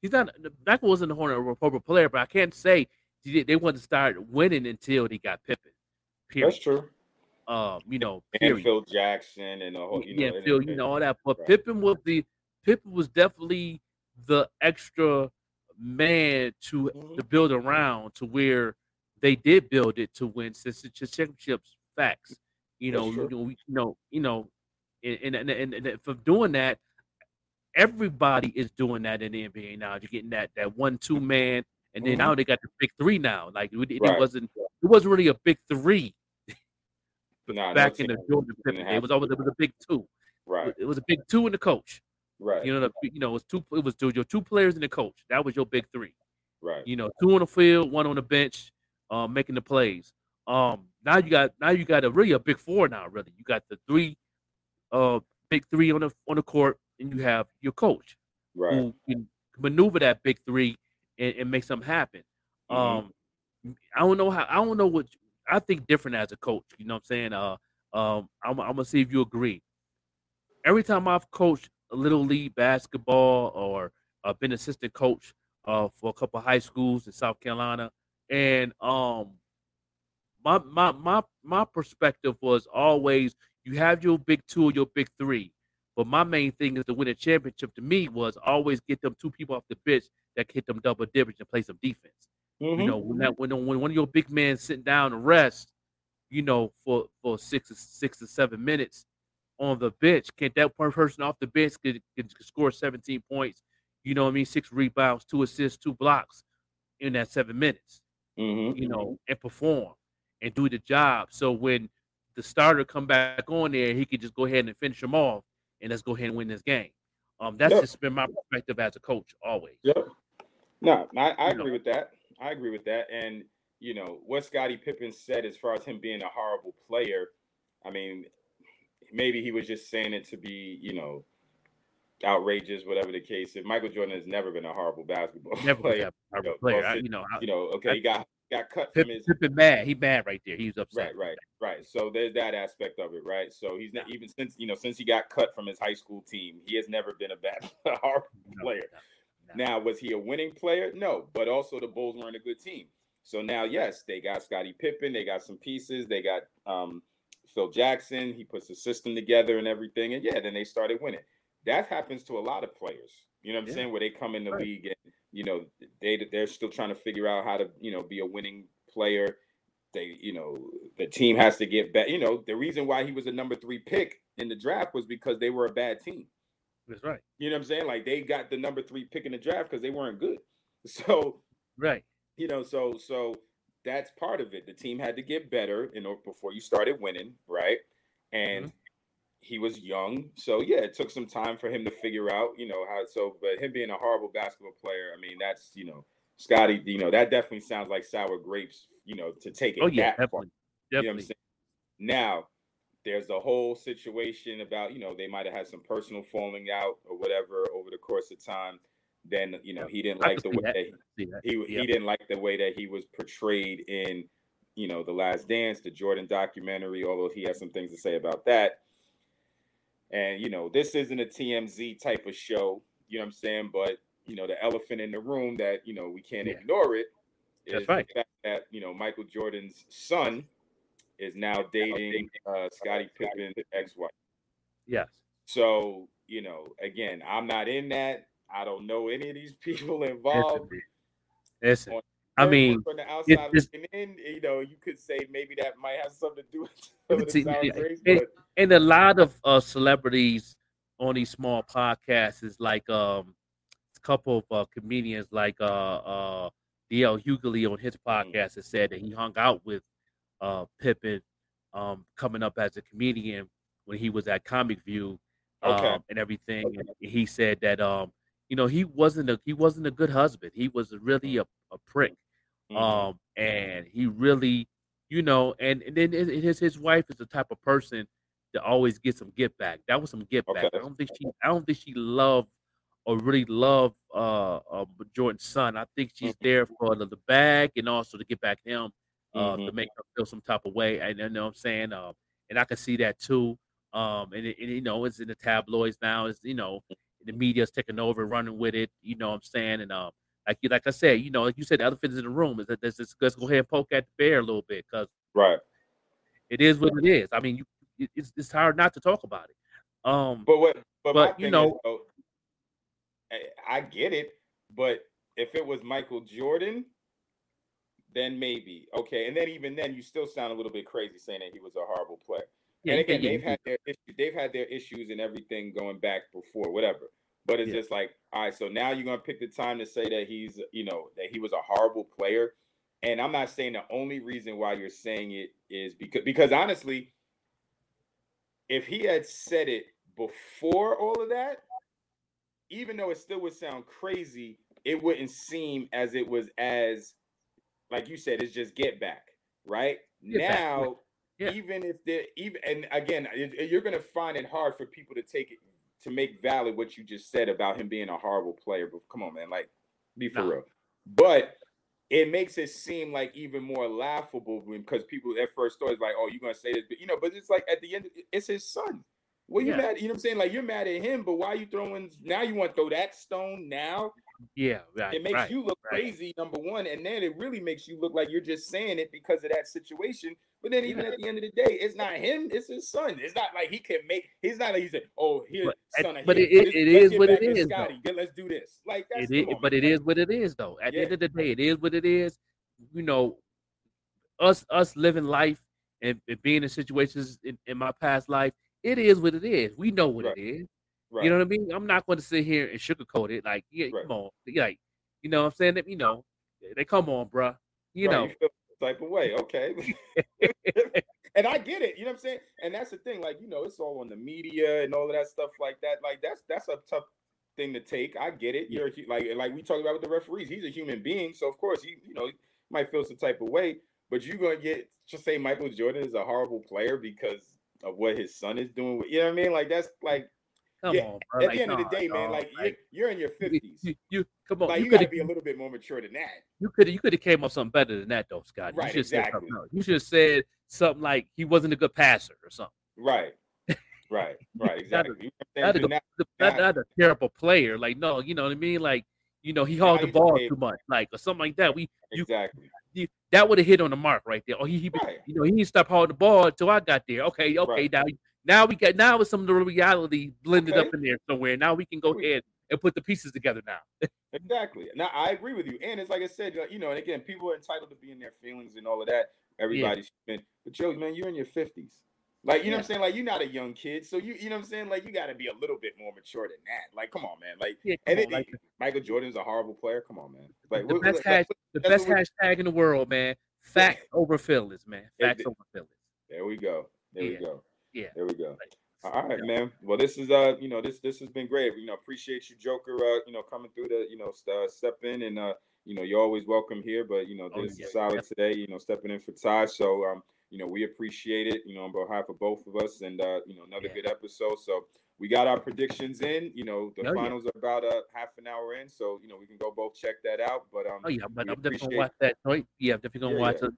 Speaker 2: he's not. Michael wasn't a Hornet or Republic player, but I can't say they wanted to start winning until they got Pippen. Period.
Speaker 1: That's true.
Speaker 2: Um, you know,
Speaker 1: And. Phil Jackson and the whole, you know,
Speaker 2: yeah,
Speaker 1: and-
Speaker 2: Phil, you know all that. But
Speaker 1: right.
Speaker 2: Pippen was the Pippen was definitely the extra man to
Speaker 1: Mhm.
Speaker 2: to build around to where they did build it to win since it's just championships. Facts, you know, you know, you know, you know, and and, and, and, from doing that, everybody is doing that in the NBA now. You're getting that that one two man, and then
Speaker 1: Mhm.
Speaker 2: now they got the big three now. Like it, it wasn't it wasn't really a big three
Speaker 1: Nah, no
Speaker 2: back in the Jordan
Speaker 1: didn't
Speaker 2: Pippen.
Speaker 1: have
Speaker 2: It was always it was a big two.
Speaker 1: Right,
Speaker 2: It was a big two and the coach.
Speaker 1: right,
Speaker 2: You know, the, you know, it was two. It was two, your two players and the coach. That was your big three.
Speaker 1: right.
Speaker 2: You know, two on the field, one on the bench, um, making the plays. Um, now you got now you got a really a big four now. Really, you got the three, uh, big three on the on the court, and you have your coach
Speaker 1: Right.
Speaker 2: who can maneuver that big three and, and make something happen.
Speaker 1: Mhm.
Speaker 2: Um, I don't know how. I don't know what. I think different as a coach. You know what I'm saying? Uh, um, I'm, I'm gonna see if you agree. Every time I've coached a little league basketball or uh, been assistant coach uh, for a couple of high schools in South Carolina, and um, my my my my perspective was always you have your big two or your big three, but my main thing is to win a championship. To me, was always get them two people off the bench that can hit them double digits and play some defense. You
Speaker 1: Mhm.
Speaker 2: know, when that when when one of your big men sitting down to rest, you know, for for six or six to seven minutes on the bench, can that one person off the bench can, can score 17 points? You know what I mean? Six rebounds, two assists, two blocks in that seven minutes.
Speaker 1: Mhm.
Speaker 2: You know, and perform. and do the job. So when the starter come back on there, he could just go ahead and finish them off, and let's go ahead and win this game. Um, that's
Speaker 1: Yep.
Speaker 2: just been my perspective as a coach always.
Speaker 1: Yep. No, I, I
Speaker 2: You know.
Speaker 1: agree with that. I agree with that. And you know what Scottie Pippen said as far as him being a horrible player. I mean, maybe he was just saying it to be, you know, outrageous, whatever the case. If Michael Jordan has never been a horrible basketball
Speaker 2: Never
Speaker 1: player,
Speaker 2: that type
Speaker 1: you know,
Speaker 2: player. I- you know, I-
Speaker 1: you know, okay, he got got cut
Speaker 2: Pip,
Speaker 1: from his
Speaker 2: Pippen mad. He bad right there. He was upset.
Speaker 1: Right, right, right. So there's that aspect of it, right? So he's not even since you know since he got cut from his high school team, he has never been a bad horrible
Speaker 2: No,
Speaker 1: player.
Speaker 2: no, no.
Speaker 1: Now, was he a winning player? No, but also the Bulls weren't a good team. So now, yes, they got Scottie Pippen, they got some pieces, they got um, Phil Jackson. He puts the system together and everything, and yeah, then they started winning. That happens to a lot of players. You know what I'm
Speaker 2: Yeah.
Speaker 1: saying? Where they come in the
Speaker 2: Right.
Speaker 1: league and you know they they're still trying to figure out how to you know be a winning player. They you know the team has to get better. You know the reason why he was a number three pick in the draft was because they were a bad team.
Speaker 2: That's right.
Speaker 1: You know what I'm saying? Like they got the number three pick in the draft because they weren't good. So
Speaker 2: Right.
Speaker 1: you know, so so that's part of it. The team had to get better in order before you started winning, right? And mm-hmm. He was young, so yeah, it took some time for him to figure out, you know, how. So, but him being a horrible basketball player, I mean, that's you know, Scottie, you know, that definitely sounds like sour grapes, you know, to take it
Speaker 2: Oh yeah,
Speaker 1: that far.
Speaker 2: definitely.
Speaker 1: You know what I'm saying? Now, there's the whole situation about, you know, they might have had some personal falling out or whatever over the course of time. Then, you know, he didn't like the way
Speaker 2: that.
Speaker 1: that he
Speaker 2: Yeah.
Speaker 1: he didn't like the way that he was portrayed in, you know, the Last Dance, the Jordan documentary. Although he has some things to say about that. And you know, this isn't a TMZ type of show. You know what I'm saying? But you know, the elephant in the room that you know we can't
Speaker 2: Yeah.
Speaker 1: ignore it is
Speaker 2: That's right.
Speaker 1: the fact that you know Michael Jordan's son is now dating uh, Scottie Pippen's ex-wife.
Speaker 2: Yes.
Speaker 1: So you know, again, I'm not in that. I don't know any of these people involved.
Speaker 2: dude. Listen.
Speaker 1: On
Speaker 2: I mean,
Speaker 1: from the outside
Speaker 2: it's-
Speaker 1: looking in, you know, you could say maybe that might have something to do with some of the
Speaker 2: See,
Speaker 1: sour
Speaker 2: yeah, it-
Speaker 1: but
Speaker 2: and a lot of uh, celebrities on these small podcasts is like um a couple of uh, comedians like uh uh DL Hughley on his
Speaker 1: Mm.
Speaker 2: podcast has said that he hung out with uh Pippen um coming up as a comedian when he was at Comic View um,
Speaker 1: Okay.
Speaker 2: and everything and he said that um you know he wasn't a he wasn't a good husband he was really a, a prick
Speaker 1: Mhm.
Speaker 2: um and he really you know and, and then his his wife is the type of person that always get some get back that was some get back
Speaker 1: Okay.
Speaker 2: i don't think she i don't think she loved or really loved uh, uh jordan's son i think she's
Speaker 1: Mhm.
Speaker 2: there for the, the bag and also to get back him uh to
Speaker 1: Mhm.
Speaker 2: make her feel some type of way and you know what i'm saying um and i can see that too um and, it, and you know it's in the tabloids now it's you know the media's taking over running with it you know what i'm saying and um like you like I said, you know, like you said, the elephant is in the room. Is that let's, just- let's go ahead and poke at the bear a little bit because
Speaker 1: right.
Speaker 2: it is what it is. I mean, you, it's it's hard not to talk about it. Um,
Speaker 1: But what? But,
Speaker 2: But, you know-
Speaker 1: is, though, I, get it. But if it was Michael Jordan, then maybe okay. And then even then, you still sound a little bit crazy saying that he was a horrible player.
Speaker 2: yeah,
Speaker 1: and again,
Speaker 2: yeah,
Speaker 1: they've had their issues. They've had their issues and everything going back before, whatever. But it's just like, all right, so now you're gonna pick the time to say that he's, you know, that he was a horrible player. And I'm not saying the only reason why you're saying it is because because honestly, if he had said it before all of that, even though it still would sound crazy, it wouldn't seem as it was as like you said, it's just get back, right?
Speaker 2: Get back,
Speaker 1: now,
Speaker 2: Yeah.
Speaker 1: even if they even and again, you're gonna find it hard for people to take it to make valid what you just said about him being a horrible player. But come on, man, like be for
Speaker 2: Nah.
Speaker 1: real. But it makes it seem like even more laughable because people at first thought it's like, oh, you're gonna say this, but you know, but it's like at the end, it's his son. Well, you
Speaker 2: Yeah.
Speaker 1: mad, you know what I'm saying? Like you're mad at him, but why are you throwing now you want to throw that stone now?
Speaker 2: Yeah, right,
Speaker 1: it makes
Speaker 2: right.
Speaker 1: you look
Speaker 2: right.
Speaker 1: crazy, number one, and then it really makes you look like you're just saying it because of that situation. But then even
Speaker 2: Yeah.
Speaker 1: at the end of the day, it's not him, it's his son. It's not like he can make. He's not like he said, "Oh, here,
Speaker 2: But-
Speaker 1: son of
Speaker 2: but it- it-
Speaker 1: let's-
Speaker 2: it
Speaker 1: let's
Speaker 2: is what it is, though.
Speaker 1: Scottie. Let's do this. Like that's
Speaker 2: It is,
Speaker 1: on,
Speaker 2: but
Speaker 1: man.
Speaker 2: it is what it is, though. At the end of the day, it is what it is. You know, us us living life and, and being in situations in, in my past life, it is what it is. We know what it is.
Speaker 1: Right.
Speaker 2: You know what I mean? I'm not going to sit here and sugarcoat it. Like, yeah,
Speaker 1: Right.
Speaker 2: come on, like, you know, what I'm saying that. You know, they come on, bruh. You
Speaker 1: Right,
Speaker 2: know,
Speaker 1: feel, type of way. Okay. and I get it. You know what I'm saying? And that's the thing. Like, you know, it's all on the media and all of that stuff like that. Like, that's that's a tough thing to take. I get it. You're like like we talked about with the referees. He's a human being, so of course he you know he might feel some type of way. But you're gonna get just say Michael Jordan is a horrible player because of what his son is doing. You know what I mean? Like that's like
Speaker 2: Come
Speaker 1: yeah,
Speaker 2: on, bro.
Speaker 1: at
Speaker 2: Like,
Speaker 1: the end of the day, man,
Speaker 2: dog.
Speaker 1: like you're, you're in your fifties.
Speaker 2: you, you- come on.
Speaker 1: Like
Speaker 2: you
Speaker 1: you
Speaker 2: could
Speaker 1: gotta
Speaker 2: have
Speaker 1: be a little bit more mature than that.
Speaker 2: you could you could have came up something better than that though, Scott.
Speaker 1: Right,
Speaker 2: you should have said
Speaker 1: exactly.
Speaker 2: something. You should have said something like he wasn't a good passer or something.
Speaker 1: Right. Right. Right. Exactly.
Speaker 2: Not a,
Speaker 1: what I'm saying?
Speaker 2: good-
Speaker 1: Now-
Speaker 2: not, not a terrible player. Like no, you know what I mean. Like you know he hauled the ball too much, like or something like that. We you,
Speaker 1: exactly.
Speaker 2: you that would have hit on the mark right there. Oh, he, he
Speaker 1: Right.
Speaker 2: you know he didn't stop hauling the ball until I got there. Okay, okay,
Speaker 1: Right.
Speaker 2: now now we got now with some of the reality blended
Speaker 1: Okay.
Speaker 2: up in there somewhere. Now we can go ahead and put the pieces together now.
Speaker 1: Exactly. Now I agree with you. And it's like I said, you know, and again, people are entitled to be in their feelings and all of that. Everybody's been but Joe, man, you're in your fifties. Like, you know what I'm saying? Like, you're not a young kid. So you you know what I'm saying? Like, you gotta be a little bit more mature than that. Like, come on, man. Like
Speaker 2: Yeah,
Speaker 1: and
Speaker 2: come
Speaker 1: it,
Speaker 2: like,
Speaker 1: Michael Jordan's a horrible player. Come on, man. Like
Speaker 2: the best hash, the best hashtag in the world, man. Facts over feelings, man. Facts over feelings.
Speaker 1: There we go. There
Speaker 2: Yeah.
Speaker 1: we go.
Speaker 2: Yeah.
Speaker 1: There we go. All right, man. Well, this is uh, you know, this this has been great. You know, appreciate you, Joker. Uh, you know, coming through the, you know, uh, step in and uh, you know, you're always welcome here. But you know,
Speaker 2: Oh,
Speaker 1: this
Speaker 2: yeah,
Speaker 1: is solid
Speaker 2: yeah.
Speaker 1: today. You know, stepping in for Ty. So um, you know, we appreciate it. You know, on behalf of both of us, and uh, you know, another
Speaker 2: Yeah.
Speaker 1: good episode. So we got our predictions in. You know, the
Speaker 2: Oh, yeah.
Speaker 1: finals are about uh half an hour in. So you know, we can go both check that out. But um,
Speaker 2: Oh yeah, but I'm definitely gonna watch that joint. Yeah, I'm definitely gonna
Speaker 1: Yeah,
Speaker 2: watch
Speaker 1: yeah.
Speaker 2: it.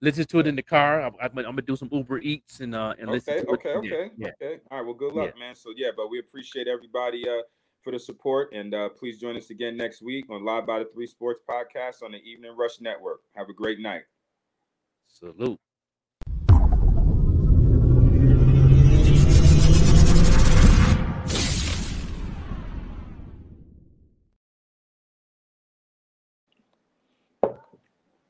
Speaker 2: Listen to it in the car. I'm, I'm, gonna- I'm gonna do some Uber Eats and uh and listen
Speaker 1: Okay,
Speaker 2: to it.
Speaker 1: okay,
Speaker 2: from there.
Speaker 1: okay,
Speaker 2: Yeah.
Speaker 1: okay. All right. Well, good luck, man. So yeah, but we appreciate everybody uh for the support, and uh please join us again next week on Live by the Three Sports Podcast on the Evening Rush Network. Have a great night.
Speaker 2: Salute.